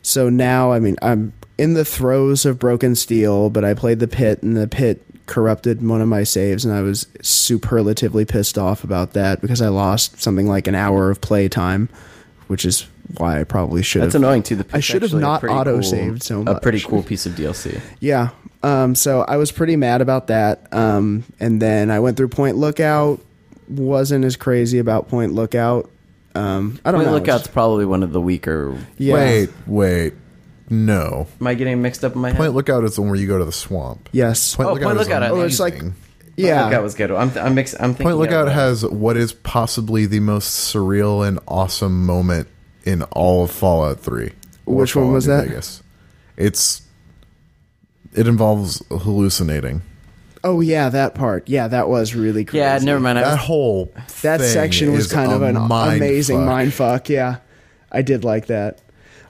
So now, I mean, I'm in the throes of Broken Steel, but I played the Pitt, and the Pitt corrupted one of my saves, and I was superlatively pissed off about that because I lost something like an hour of play time, which is why I probably should That's have. annoying too. The I should have not auto-saved so much. A pretty cool piece of DLC. Yeah. Um, so I was pretty mad about that. Um, and then I went through Point Lookout. Wasn't as crazy about Point Lookout. Um, I don't know. Point know. Lookout's probably one of the weaker. Yeah. Wait, wait. No. Am I getting mixed up in my head? Point Lookout is the one where you go to the swamp. Yes. Point Oh, Lookout Point is Lookout, amazing. Oh, it's like- Point yeah. Lookout was good. I'm, I'm mixing. I'm thinking. Point Lookout has what is possibly the most surreal and awesome moment in all of Fallout 3. or Which one was New that? Vegas. It's it involves hallucinating. Oh yeah, that part. Yeah, that was really crazy. Yeah, never mind. That was, whole That thing section was kind of an mind amazing fuck. mind fuck. Yeah, I did like that.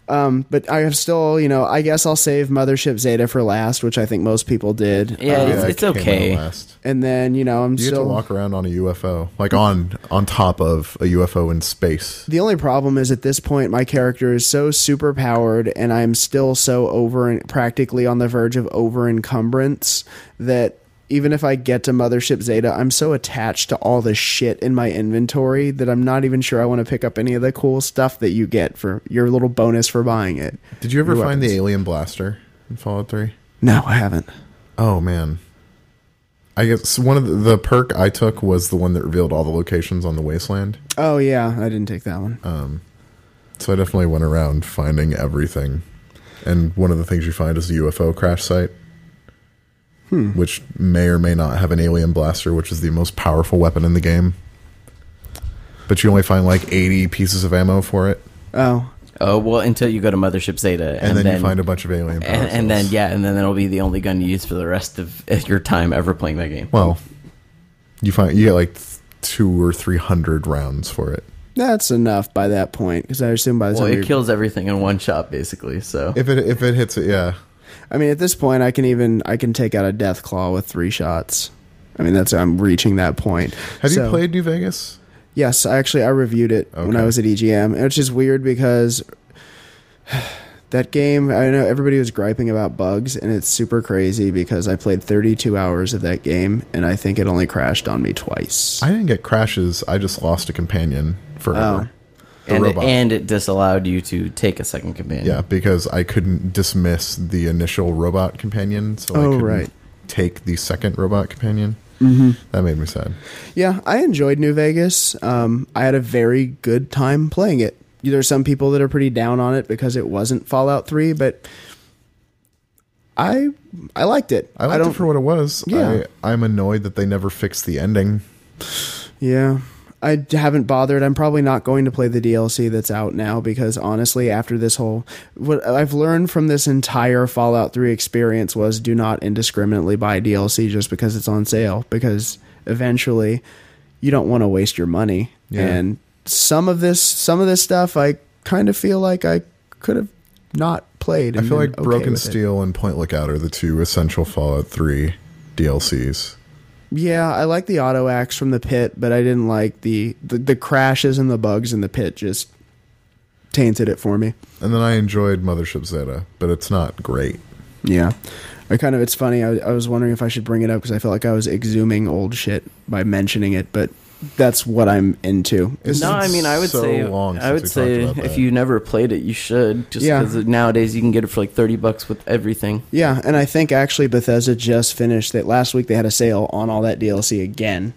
Um, but I have still, you know, I guess I'll save Mothership Zeta for last, which I think most people did. Yeah, Um, it's- it it's okay. last. and then you know I'm You get still to walk around on a UFO, like on on top of a UFO in space. The only problem is at this point my character is so super powered and I'm still so over practically on the verge of over encumbrance that even if I get to Mothership Zeta, I'm so attached to all the shit in my inventory that I'm not even sure I want to pick up any of the cool stuff that you get for your little bonus for buying it. Did you ever Your find weapons. the alien blaster in Fallout 3? No, I haven't. Oh man. I guess one of the, the perk I took was the one that revealed all the locations on the wasteland. Oh yeah, I didn't take that one. Um, So I definitely went around finding everything. And one of the things you find is the UFO crash site. Which may or may not have an alien blaster, which is the most powerful weapon in the game. But you only find like 80 pieces of ammo for it. oh, oh well, until you go to Mothership Zeta, And, then, you find a bunch of alien power and, and then yeah, and then that'll be the only gun you use for the rest of your time ever playing that game. Well, you find you get like two or three hundred rounds for it. that's enough by that point because I assume by the Well, time it kills everything in one shot, basically. So If it if it hits it, yeah. I mean, at this point, I can even I can take out a death claw with three shots. I mean, that's I'm reaching that point. Have you played New Vegas? Yes, I actually I reviewed it when I was at EGM, which is weird because That game, I know everybody was griping about bugs, and it's super crazy because I played 32 hours of that game, and I think it only crashed on me twice. I didn't get crashes. I just lost a companion forever. Oh. The and, it, robot. and it disallowed you to take a second companion. yeah, because I couldn't dismiss the initial robot companion, so I Oh, couldn't right. take the second robot companion. Mm-hmm. That made me sad. Yeah, I enjoyed New Vegas. Um, I had a very good time playing it. There's some people that are pretty down on it because it wasn't Fallout 3, but I I liked it. I liked don't it for what it was. Yeah. I, I'm annoyed that they never fixed the ending. Yeah. I haven't bothered. I'm probably not going to play the DLC that's out now because honestly, after this whole what I've learned from this entire Fallout 3 experience was do not indiscriminately buy DLC just because it's on sale because eventually you don't want to waste your money. Yeah. And some of this some of this stuff I kind of feel like I could have not played. I feel like okay Broken with it. Steel and Point Lookout are the two essential Fallout 3 DLCs. Yeah, I like the auto axe from the Pitt, but I didn't like the, the the crashes and the bugs in the Pitt just tainted it for me. And then I enjoyed Mothership Zeta, but it's not great. Yeah. I kind of it's funny. I, I was wondering if I should bring it up because I felt like I was exhuming old shit by mentioning it, but that's what I'm into. It's No, I mean, I would so say, long I would since we talked say, if that. you never played it, you should. Just Yeah. because nowadays you can get it for like thirty bucks with everything. Yeah, and I think actually Bethesda just finished that last week. They had a sale on all that DLC again,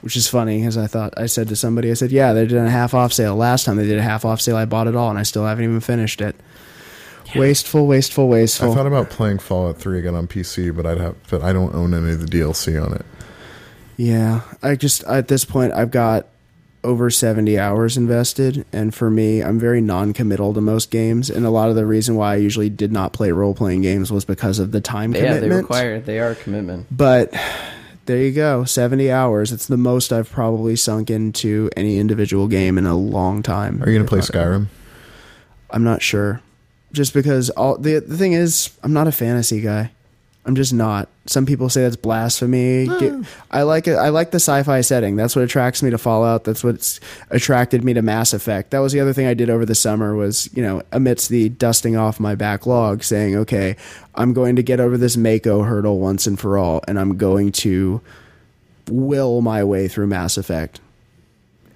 which is funny because I thought I said to somebody, I said, "Yeah, they did a half off sale last time. They did a half off sale. I bought it all, and I still haven't even finished it. Wasteful, wasteful, wasteful. I thought about playing Fallout 3 again on PC, but I'd have but I don't own any of the DLC on it. Yeah, I just at this point I've got over 70 hours invested and for me I'm very non-committal to most games and a lot of the reason why I usually did not play role-playing games was because of the time Yeah, commitment. they require. They are a commitment. But there you go, 70 hours. It's the most I've probably sunk into any individual game in a long time. Are you going to play Skyrim? I'm not sure. Just because all the the thing is I'm not a fantasy guy. I'm just not. Some people say that's blasphemy. Get- I like it. I like the sci-fi setting. That's what attracts me to Fallout. That's what's attracted me to Mass Effect. That was the other thing I did over the summer was, you know, amidst the dusting off my backlog saying, "Okay, I'm going to get over this Mako hurdle once and for all and I'm going to will my way through Mass Effect."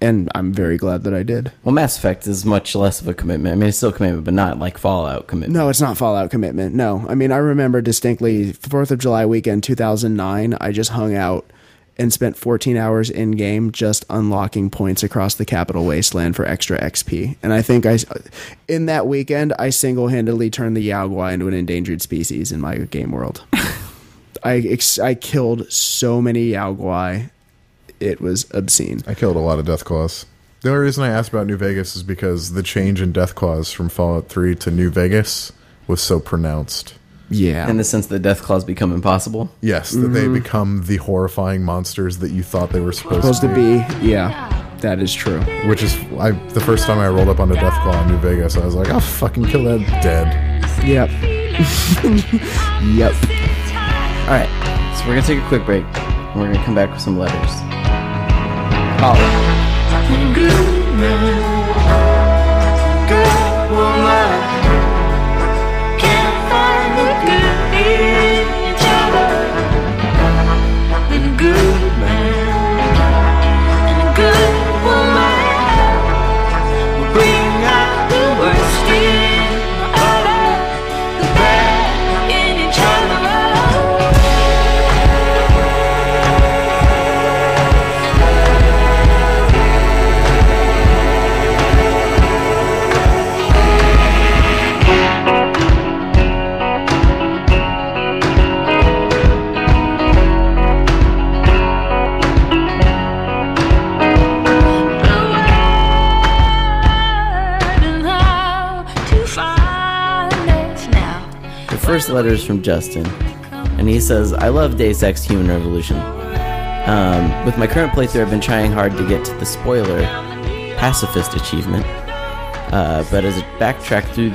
And I'm very glad that I did. Well, Mass Effect is much less of a commitment. I mean, it's still a commitment, but not like Fallout commitment. No, it's not Fallout commitment. No, I mean I remember distinctly Fourth of July weekend, two thousand nine. I just hung out and spent fourteen hours in game just unlocking points across the capital wasteland for extra XP. And I think I, in that weekend, I single handedly turned the Yao Guai into an endangered species in my game world. I ex- I killed so many Yao Guai, it was obscene. I killed a lot of Death Claws. The only reason I asked about New Vegas is because the change in Death Claws from Fallout 3 to New Vegas was so pronounced. Yeah, In the sense that death claws become impossible. Yes, that they mm-hmm. become the horrifying monsters that you thought they were supposed, supposed to to be. be. Yeah, that is true. Which is, I the first time I rolled up on a Death Claw in New Vegas, I was like, I'll fucking kill that dead. Yep. yep. All right, so we're gonna take a quick break. And We're gonna come back with some letters. The first letter is from Justin, and he says, I love Deus Ex Human Revolution. Um, with my current playthrough, I've been trying hard to get to the spoiler pacifist achievement. Uh, but as I backtrack through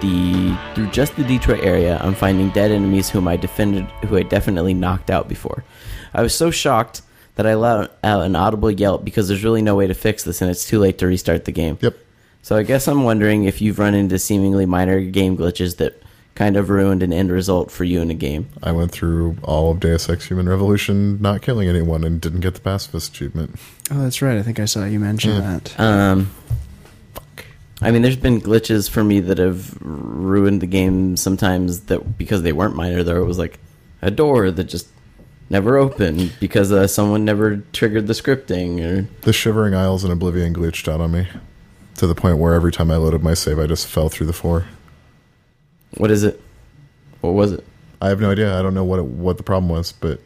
the through just the Detroit area, I'm finding dead enemies whom I defended, who I definitely knocked out before. I was so shocked that I let out an audible yelp because there's really no way to fix this, and it's too late to restart the game. Yep. So I guess I'm wondering if you've run into seemingly minor game glitches that kind of ruined an end result for you in a game. I went through all of Deus Ex Human Revolution not killing anyone and didn't get the pacifist achievement. Oh, that's right. I think I saw you mention Yeah. that. Um, I mean, there's been glitches for me that have ruined the game sometimes that because they weren't minor. though. It was like a door that just never opened because uh, someone never triggered the scripting or The Shivering Isles in Oblivion glitched out on me to the point where every time I loaded my save, I just fell through the floor. What is it? What was it? I have no idea. I don't know what it, what the problem was, but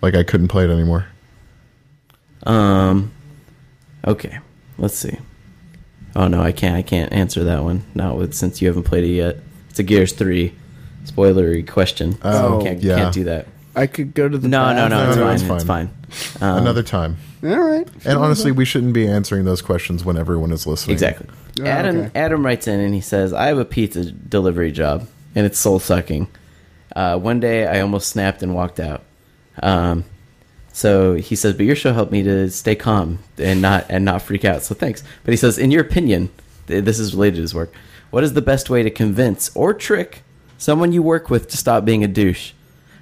like I couldn't play it anymore. Um, okay, let's see. Oh no, I can't. I can't answer that one. Not with since you haven't played it yet. It's a Gears three spoilery question. so Oh, I can't, yeah. can't do that. I could go to the No, no, no, No, it's, no, fine. it's it's fine. fine. Um, Another time. All right. And honestly, we shouldn't be answering those questions when everyone is listening. Exactly. Oh, Adam okay. Adam writes in and he says, "I have a pizza delivery job and it's soul sucking. Uh, one day I almost snapped and walked out. Um, so he says, but your show helped me to stay calm and not and not freak out. So thanks. But he says, in your opinion, th- this is related to his work. What is the best way to convince or trick someone you work with to stop being a douche?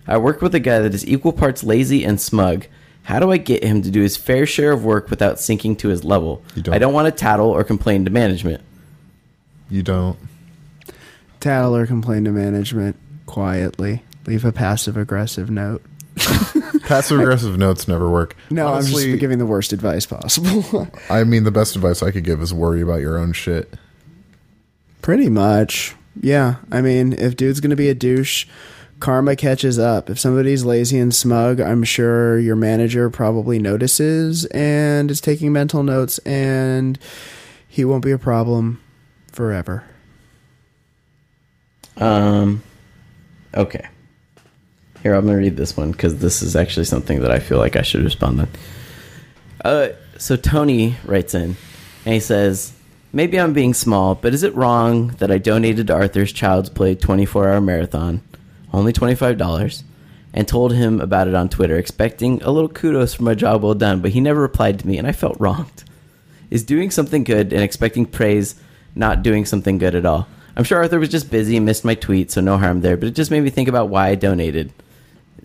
I work with a guy that is equal parts lazy and smug. How do I get him to do his fair share of work without sinking to his level? You don't. I don't want to tattle or complain to management. You don't. Tattle or complain to management quietly. Leave a passive aggressive note. Passive aggressive notes never work. No, I'm just giving the worst advice possible. I mean, the best advice I could give is worry about your own shit. Pretty much. Yeah. I mean, if dude's going to be a douche, karma catches up. If somebody's lazy and smug, I'm sure your manager probably notices and is taking mental notes, and he won't be a problem forever. Um, okay. Here, I'm gonna read this one because this is actually something that I feel like I should respond on. Uh, so Tony writes in, and he says, "Maybe I'm being small, but is it wrong that I donated to Arthur's Child's Play 24-hour marathon, only twenty-five dollars, and told him about it on Twitter, expecting a little kudos for my job well done, but he never replied to me, and I felt wronged." is doing something good and expecting praise not doing something good at all. I'm sure Arthur was just busy and missed my tweet, so no harm there, but it just made me think about why I donated.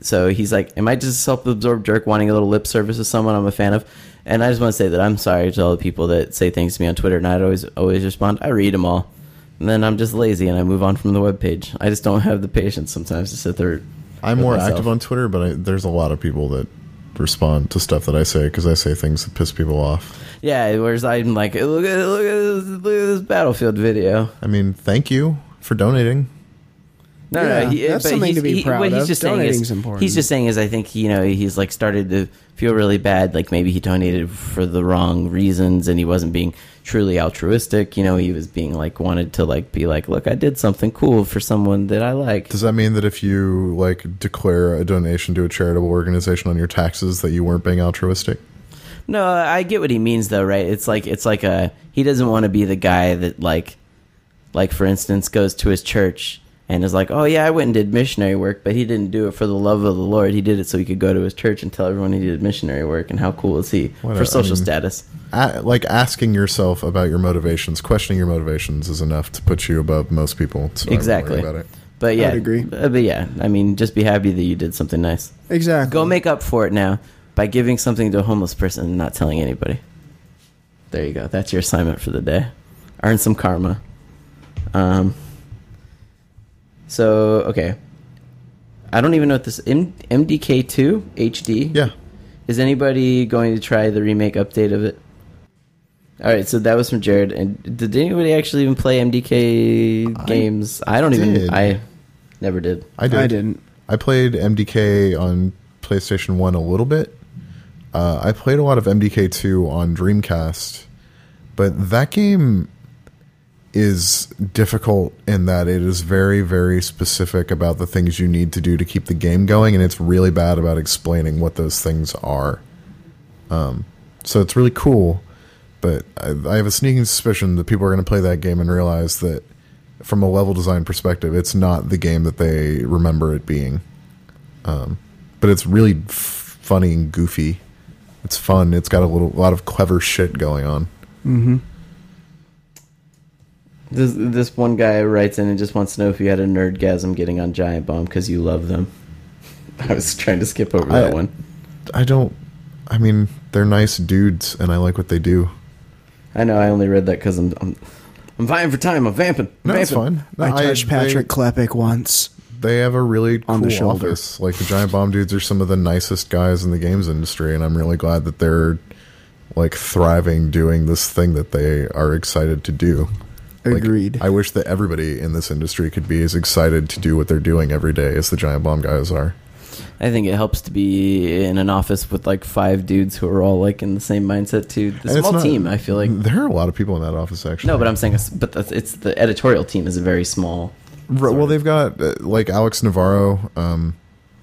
So he's like, Am I just a self absorbed jerk wanting a little lip service with someone I'm a fan of? And I just want to say that I'm sorry to all the people that say things to me on Twitter, and I always always respond. I read them all. And then I'm just lazy and I move on from the webpage. I just don't have the patience sometimes to sit there. I'm more myself. active on Twitter, but I, there's a lot of people that respond to stuff that I say because I say things that piss people off. Yeah, whereas I'm like, look at, look, at this, look at this Battlefield video. I mean, thank you for donating. No, Yeah, no, he, that's but something he's- to be he- proud what he's of. Just saying is, important. He's just saying is I think you know he's like started to feel really bad. Like maybe he donated for the wrong reasons and he wasn't being truly altruistic. You know, he was being like wanted to like be like, look, I did something cool for someone that I like. Does that mean that if you like declare a donation to a charitable organization on your taxes, that you weren't being altruistic? No, I get what he means though, right? It's like it's like a he doesn't want to be the guy that like like for instance goes to his church and is like, "Oh yeah, I went and did missionary work, but he didn't do it for the love of the Lord. He did it so he could go to his church and tell everyone he did missionary work and how cool is he What for a- social I mean- status." A- like asking yourself about your motivations, questioning your motivations is enough to put you above most people. So Exactly. worry about it. But yeah, would agree. uh, But yeah, I mean, just be happy that you did something nice. Exactly. Go make up for it now by giving something to a homeless person and not telling anybody. There you go. That's your assignment for the day. Earn some karma. Um. So okay, I don't even know what this M- MDK2 HD. Yeah. Is anybody going to try the remake update of it? All right, so that was from Jared. And did anybody actually even play MDK I games? I don't even. I never did. I did. I didn't. I played MDK on PlayStation 1 a little bit. Uh, I played a lot of MDK 2 on Dreamcast, but that game is difficult in that it is very, very specific about the things you need to do to keep the game going, and it's really bad about explaining what those things are. Um, so it's really cool, but I, I have a sneaking suspicion that people are going to play that game and realize that from a level design perspective, it's not the game that they remember it being. Um, but it's really f- funny and goofy. It's fun. It's got a little, a lot of clever shit going on. Mm-hmm. This this one guy writes in and just wants to know if you had a nerdgasm getting on Giant Bomb because you love them. I was trying to skip over that one. I don't. I mean, they're nice dudes, and I like what they do. I know I only read that because I'm, I'm I'm vying for time. I'm vamping. I'm No, it's vamping. fine. No, I touched they- Patrick Klepek once. They have a really cool On the shoulder. office. Like the Giant Bomb dudes are some of the nicest guys in the games industry, and I'm really glad that they're like thriving doing this thing that they are excited to do. Like, Agreed. I wish that everybody in this industry could be as excited to do what they're doing every day as the Giant Bomb guys are. I think it helps to be in an office with like five dudes who are all like in the same mindset too. The And small not- team, I feel like. there are a lot of people in that office actually. No, but I'm saying, it's, but that's, it's the editorial team is a very small. R- well, they've got uh, like Alex Navarro um,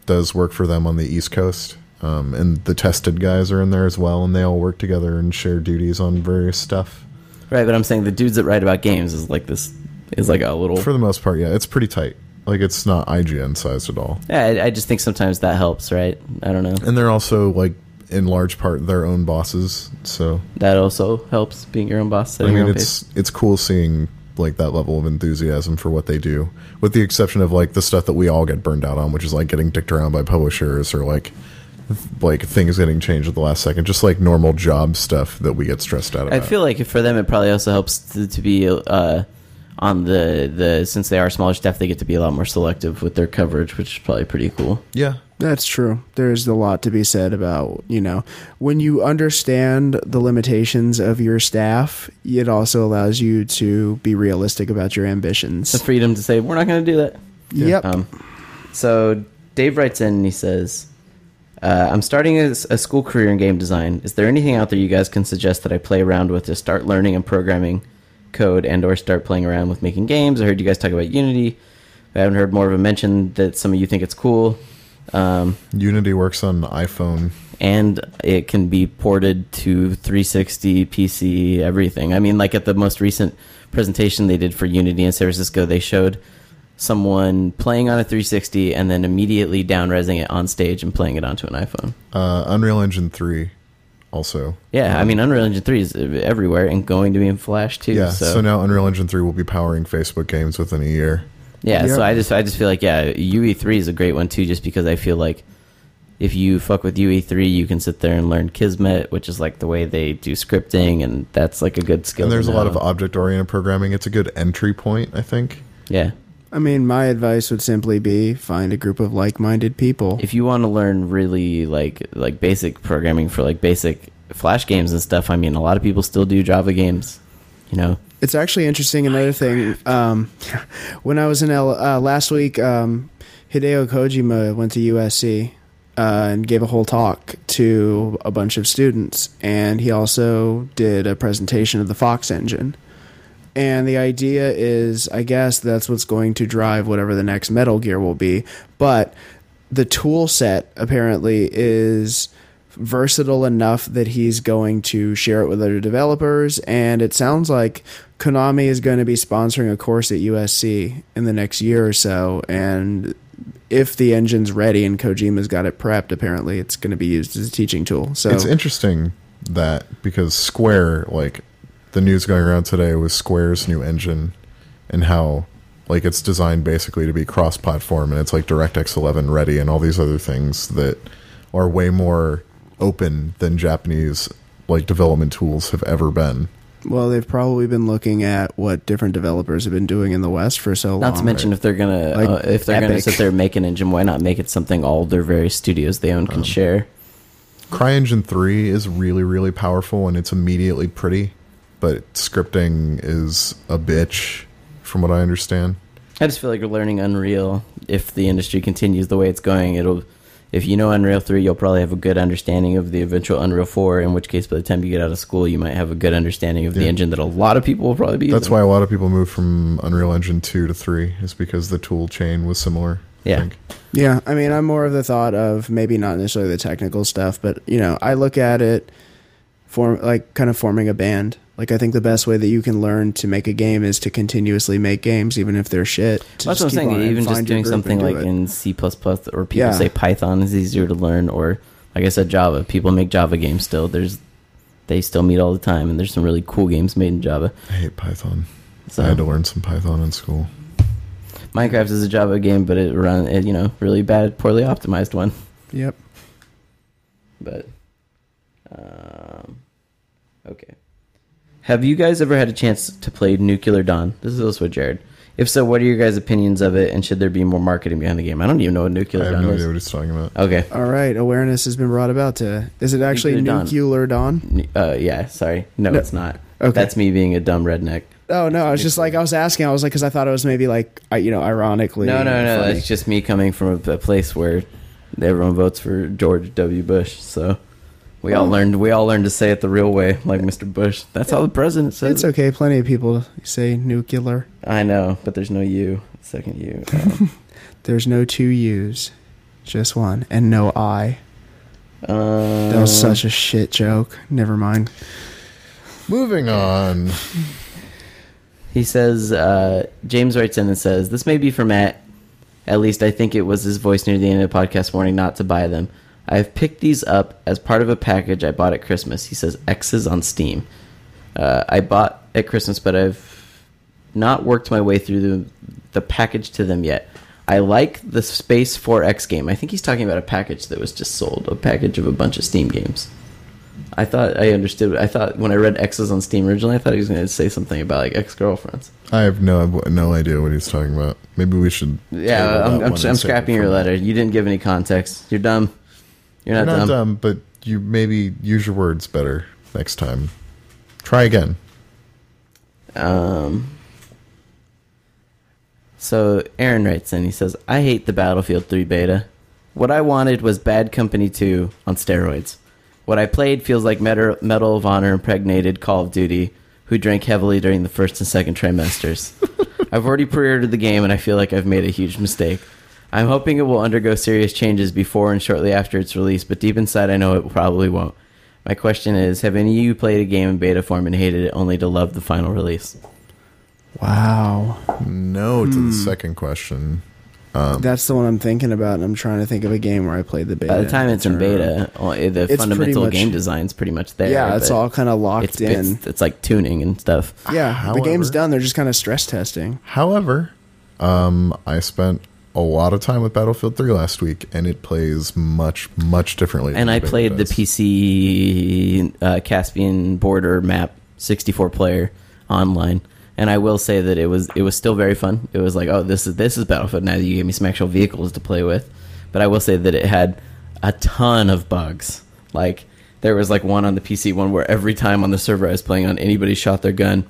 does work for them on the East Coast, um, and the tested guys are in there as well, and they all work together and share duties on various stuff. Right, but I'm saying the dudes that write about games is like this is like a little. For the most part, yeah, it's pretty tight. Like it's not IGN sized at all, yeah, I, I just think sometimes that helps, right? I don't know. and they're also like in large part their own bosses. So That also helps being your own boss. I mean, it's it's cool seeing like that level of enthusiasm for what they do, with the exception of like the stuff that we all get burned out on, which is like getting dicked around by publishers or like like things getting changed at the last second, just like normal job stuff that we get stressed out about. I feel like for them, it probably also helps to, to be uh, on the the since they are smaller staff, they get to be a lot more selective with their coverage, which is probably pretty cool. yeah, That's true. There's a lot to be said about, you know, when you understand the limitations of your staff, it also allows you to be realistic about your ambitions. The freedom to say we're not going to do that. Yep. Um, so Dave writes in and he says, uh, "I'm starting a, a school career in game design. Is there anything out there you guys can suggest that I play around with to start learning and programming code and or start playing around with making games? I heard you guys talk about Unity. I haven't heard more of a mention that some of you think it's cool." Um, Unity works on iPhone. and it can be ported to 360 PC everything. I mean, like at the most recent presentation they did for Unity in San Francisco, they showed someone playing on a 360 and then immediately downresing it on stage and playing it onto an iPhone. Uh, Unreal Engine three, also. Yeah, I mean, Unreal Engine 3 is everywhere and going to be in Flash too. Yeah, so, so. now Unreal Engine three will be powering Facebook games within a year. yeah, Yep. so I just I just feel like yeah, UE3 is a great one too, just because I feel like if you fuck with UE3, you can sit there and learn Kismet, which is like the way they do scripting, and that's like a good skill. And there's a lot of object oriented programming. It's a good entry point, I think. yeah. I mean, my advice would simply be find a group of like-minded people. If you want to learn really like like basic programming for like basic Flash games and stuff, I mean, a lot of people still do Java games. You know, It's actually interesting. Another thing, um, when I was in L uh, last week, um, Hideo Kojima went to USC uh, and gave a whole talk to a bunch of students, and he also did a presentation of the Fox engine. And the idea is, I guess that's what's going to drive whatever the next Metal Gear will be. But the tool set apparently is versatile enough that he's going to share it with other developers. And it sounds like Konami is going to be sponsoring a course at USC in the next year or so. And if the engine's ready and Kojima's got it prepped, apparently it's going to be used as a teaching tool. So It's interesting that because Square, like the news going around today was Square's new engine and how like it's designed basically to be cross platform and it's like DirectX 11 ready and all these other things that are way more open than Japanese like development tools have ever been. Well, they've probably been looking at what different developers have been doing in the West for so long. not to mention if they're gonna Like uh, if they're gonna Epic. sit there and make an engine, why not make it something all their various studios they own Um, can share? CryEngine 3 is really really powerful and it's immediately pretty, but scripting is a bitch from what I understand. I just feel like we're learning Unreal. If the industry continues the way it's going, it'll. If you know Unreal three, you'll probably have a good understanding of the eventual Unreal four. In which case, by the time you get out of school, you might have a good understanding of the engine that a lot of people will probably be. Using. That's using. why a lot of people move from Unreal Engine 2 to 3 is because the tool chain was similar. I Yeah. think. Yeah, I mean, I'm more of the thought of maybe not necessarily the technical stuff, but you know, I look at it form like kind of forming a band. Like I think the best way that you can learn to make a game is to continuously make games, even if they're shit. to That's what I'm saying. Even just doing something and do like it. in C or people Yeah. say Python is easier to learn, or like I said, Java. People make Java games still. There's they still meet all the time, and there's some really cool games made in Java. I hate Python. So I had to learn some Python in school. Minecraft is a Java game, but it run it, you know really bad, poorly optimized one. Yep. But um, okay. Have you guys ever had a chance to play Nuclear Dawn? This is also with Jared. If so, what are your guys' opinions of it, and should there be more marketing behind the game? I don't even know what I Nuclear have Dawn no is. idea what he's talking about. Okay. All right. Awareness has been brought about to. Is it actually Nuclear Dawn. nuclear dawn? N- Uh, yeah, sorry. No, No. it's not. Okay. That's me being a dumb redneck. Oh no, I was just like I was asking. I was like because I thought it was maybe like I- you know ironically. No, no, no. funny. It's just me coming from a, a place where everyone votes for George W. Bush. So we all Oh. learned. We all learned to say it the real way, like Mr. Bush. That's how the president says It's it. okay. Plenty of people say nuclear. I know, but there's no U. Second U. Um, There's no two U's, just one, and no I. um, That was such a shit joke. Never mind. Moving on. He says, uh, James writes in and says, This may be for Matt. At least I think it was his voice near the end of the podcast warning not to buy them. I have picked these up as part of a package I bought at Christmas. He says, X's on Steam. Uh, I bought at Christmas, but I've not worked my way through the, the package to them yet. I like the Space 4X game. I think he's talking about a package that was just sold, a package of a bunch of Steam games. I thought I understood. I thought when I read X's on Steam originally, I thought he was going to say something about like ex girlfriends. I have no no idea what he's talking about. Maybe we should. Yeah, I'm, I'm, I'm scrapping your letter. You didn't give any context. You're dumb. You're You're not, not dumb. dumb, but you maybe use your words better next time. Try again. Um. So Aaron writes in. He says, "I hate the Battlefield 3 beta. What I wanted was Bad Company 2 on steroids. What I played feels like Medal, Medal of Honor impregnated Call of Duty, who drank heavily during the first and second trimesters. I've already pre-ordered the game, and I feel like I've made a huge mistake." I'm hoping it will undergo serious changes before and shortly after its release, but deep inside I know it probably won't. My question is Have any of you played a game in beta form and hated it only to love the final release? Wow. No to Hmm. the second question. Um, That's the one I'm thinking about, and I'm trying to think of a game where I played the beta. By the time it's in beta, uh, the pretty fundamental much- game design's pretty much there. yeah, it's but all kind of locked it's, in. It's, it's like tuning and stuff. yeah, the game's done. They're just kind of stress testing. However, um, I spent a lot of time with Battlefield 3 last week, and it plays much, much differently. And I played the. PC uh, Caspian border map 64 player online. And I will say that it was it was still very fun. It was like, oh, this is this is Battlefield. Now that you gave me some actual vehicles to play with, but I will say that it had a ton of bugs. Like there was like one on the PC one where every time on the server I was playing on, anybody shot their gun,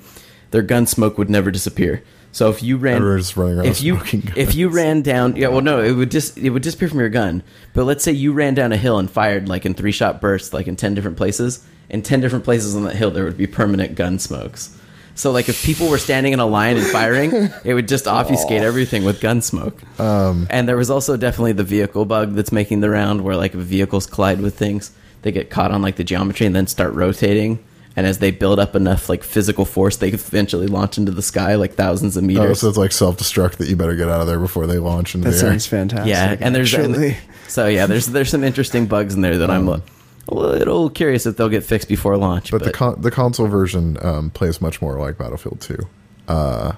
their gun smoke would never disappear. So if you ran, Everyone's running around if you if you ran down, yeah, well, no, it would just it would disappear from your gun. But let's say you ran down a hill and fired like in three shot bursts, like in ten different places. In ten different places on that hill, there would be permanent gun smokes. So like if people were standing in a line and firing, it would just obfuscate everything with gun smoke. Um, And there was also definitely the vehicle bug that's making the round, where like if vehicles collide with things, they get caught on like the geometry and then start rotating. And as they build up enough like physical force, they eventually launch into the sky like thousands of meters. Oh, meters. so it's like self destruct that you better get out of there before they launch into That the air. sounds fantastic. yeah, and there's actually. and- so yeah, there's there's some interesting bugs in there that I'm a little curious if they'll get fixed before launch. But, the con- the console version um, plays much more like Battlefield 2. Uh,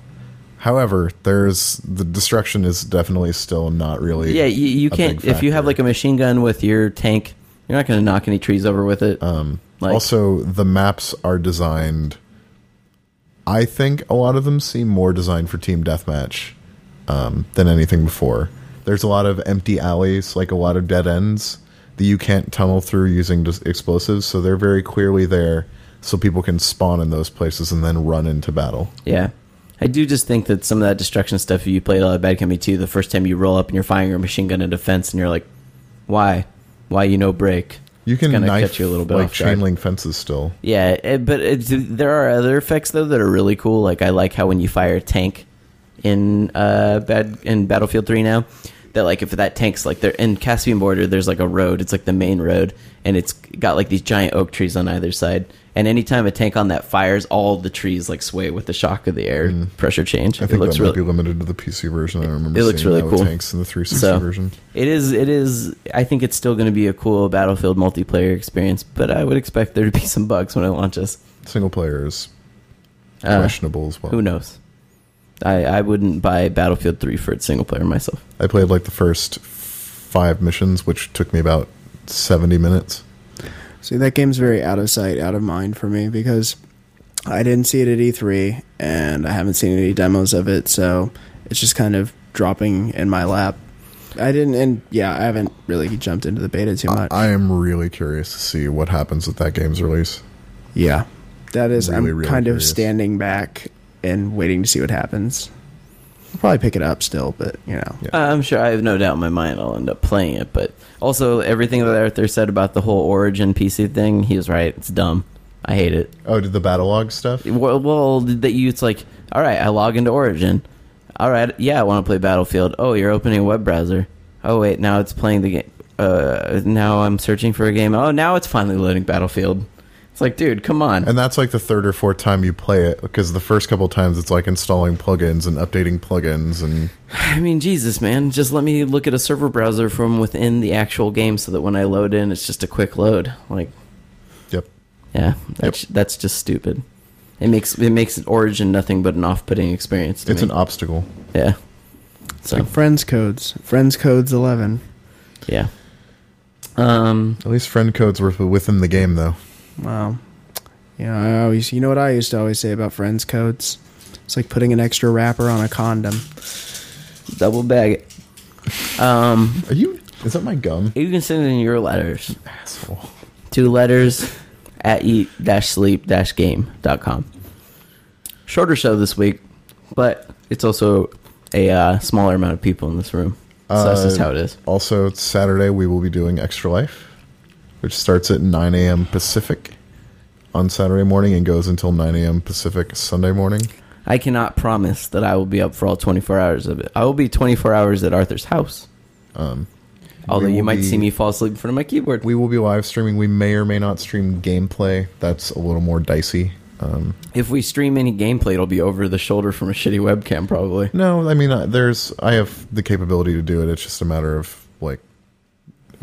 however, there's the destruction is definitely still not really. yeah, you, you a can't big if you have like a machine gun with your tank, you're not going to knock any trees over with it. Um, Like- also, the maps are designed. I think a lot of them seem more designed for team deathmatch um, than anything before. There's a lot of empty alleys, like a lot of dead ends that you can't tunnel through using just explosives. So they're very clearly there, so people can spawn in those places and then run into battle. Yeah. I do just think that some of that destruction stuff, if you played a lot of Bad Company 2, the first time you roll up and you're firing your machine gun into a fence and you're like, why? Why you no break? You can gonna knife catch you a little bit like off guard. chain link fences still. Yeah, it, but it, there are other effects though that are really cool. Like I like how when you fire a tank in uh bad in Battlefield 3 now, that like if that tank's like there in Caspian Border, there's like a road. It's like the main road, and it's got like these giant oak trees on either side. And anytime a tank on that fires, all the trees like sway with the shock of the air pressure change. I it think looks that really might be limited to the PC version. I remember. It looks really cool. Tanks in the 360 So- version. It is. It is. I think it's still going to be a cool Battlefield multiplayer experience, but I would expect there to be some bugs when it launches. Single player is Uh, questionable as well. who knows? I, I wouldn't buy Battlefield 3 for its single player myself. I played like the first five missions, which took me about seventy minutes. See, that game's very out of sight, out of mind for me because I didn't see it at E3 and I haven't seen any demos of it, so it's just kind of dropping in my lap. I didn't, and yeah, I haven't really jumped into the beta too much. I am really curious to see what happens with that game's release. yeah, that is. Really, I'm really kind of standing back and waiting to see what happens. I'll probably pick it up still, but you know, Yeah. I'm sure I have no doubt in my mind I'll end up playing it, but also everything that Arthur said about the whole Origin PC thing, he was right. It's dumb. I hate it. Oh, did the battle log stuff? Well, well that you it's like, all right, I log into Origin. All right, yeah, I want to play Battlefield. Oh, you're opening a web browser. Oh wait, now it's playing the game. Uh, now I'm searching for a game. Oh, now it's finally loading Battlefield. It's like, dude, come on. And that's like the third or fourth time you play it because the first couple times it's like installing plugins and updating plugins and I mean, Jesus, man, just let me look at a server browser from within the actual game so that when I load in, it's just a quick load. Like, yep. yeah, that's that's just stupid. It makes it makes Origin nothing but an off-putting experience. To It's me. an obstacle. yeah. it's So like friends codes, friends codes eleven. yeah. Um. At least friend codes were within the game though. Wow. Yeah, I always, you know what I used to always say about friends codes? It's like putting an extra wrapper on a condom. double bag it. Um, Are you? Is that my gum? you can send it in your letters Asshole. to letters at eat-sleep-game.com. Shorter show this week, but it's also a uh, smaller amount of people in this room. So that's just Uh, how it is. Also, Saturday we will be doing Extra Life, which starts at 9 a.m. Pacific on Saturday morning and goes until 9 a.m. Pacific Sunday morning. I cannot promise that I will be up for all 24 hours of it. I will be 24 hours at Arthur's house. Um, Although you might be- see me fall asleep in front of my keyboard. We will be live streaming. We may or may not stream gameplay. That's a little more dicey. Um, If we stream any gameplay, it'll be over the shoulder from a shitty webcam, probably. no, I mean, uh, there's I have the capability to do it. It's just a matter of like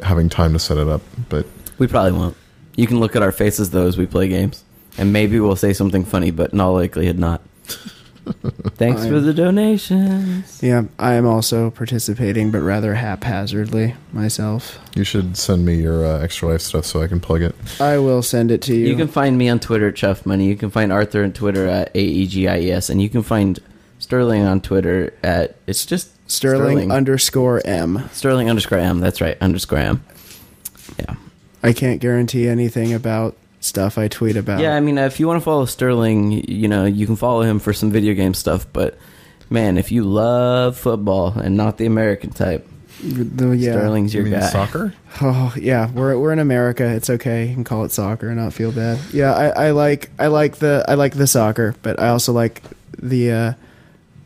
having time to set it up. But We probably won't. You can look at our faces though as we play games, and maybe we'll say something funny, but in all likelihood not. Thanks for I'm- the donations. Yeah, I am also participating, but rather haphazardly myself. you should send me your uh, Extra Life stuff so I can plug it. I will send it to you. You can find me on Twitter at Chuff Money. You can find Arthur on Twitter at AEGIES, and you can find Sterling on Twitter at it's just Sterling, underscore M. Sterling underscore M. That's right, underscore M. Yeah. I can't guarantee anything about stuff I tweet about. Yeah, I mean, if you want to follow Sterling, you know, you can follow him for some video game stuff. But man, if you love football and not the American type, The- yeah. Sterling's You your mean guy. soccer? Oh yeah, we're we're in America. It's okay. You can call it soccer and not feel bad. Yeah, I, I like I like the I like the soccer, but I also like the uh,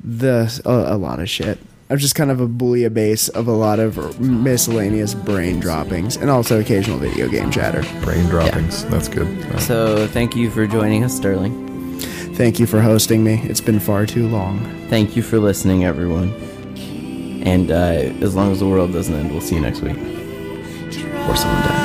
the a, a lot of shit. I'm just kind of a bouillabaisse of a lot of miscellaneous brain droppings and also occasional video game chatter. Brain droppings. That's good. Uh, So thank you for joining us, Sterling. Thank you for hosting me. It's been far too long. Thank you for listening, everyone. And uh, as long as the world doesn't end, we'll see you next week. Or someone dies.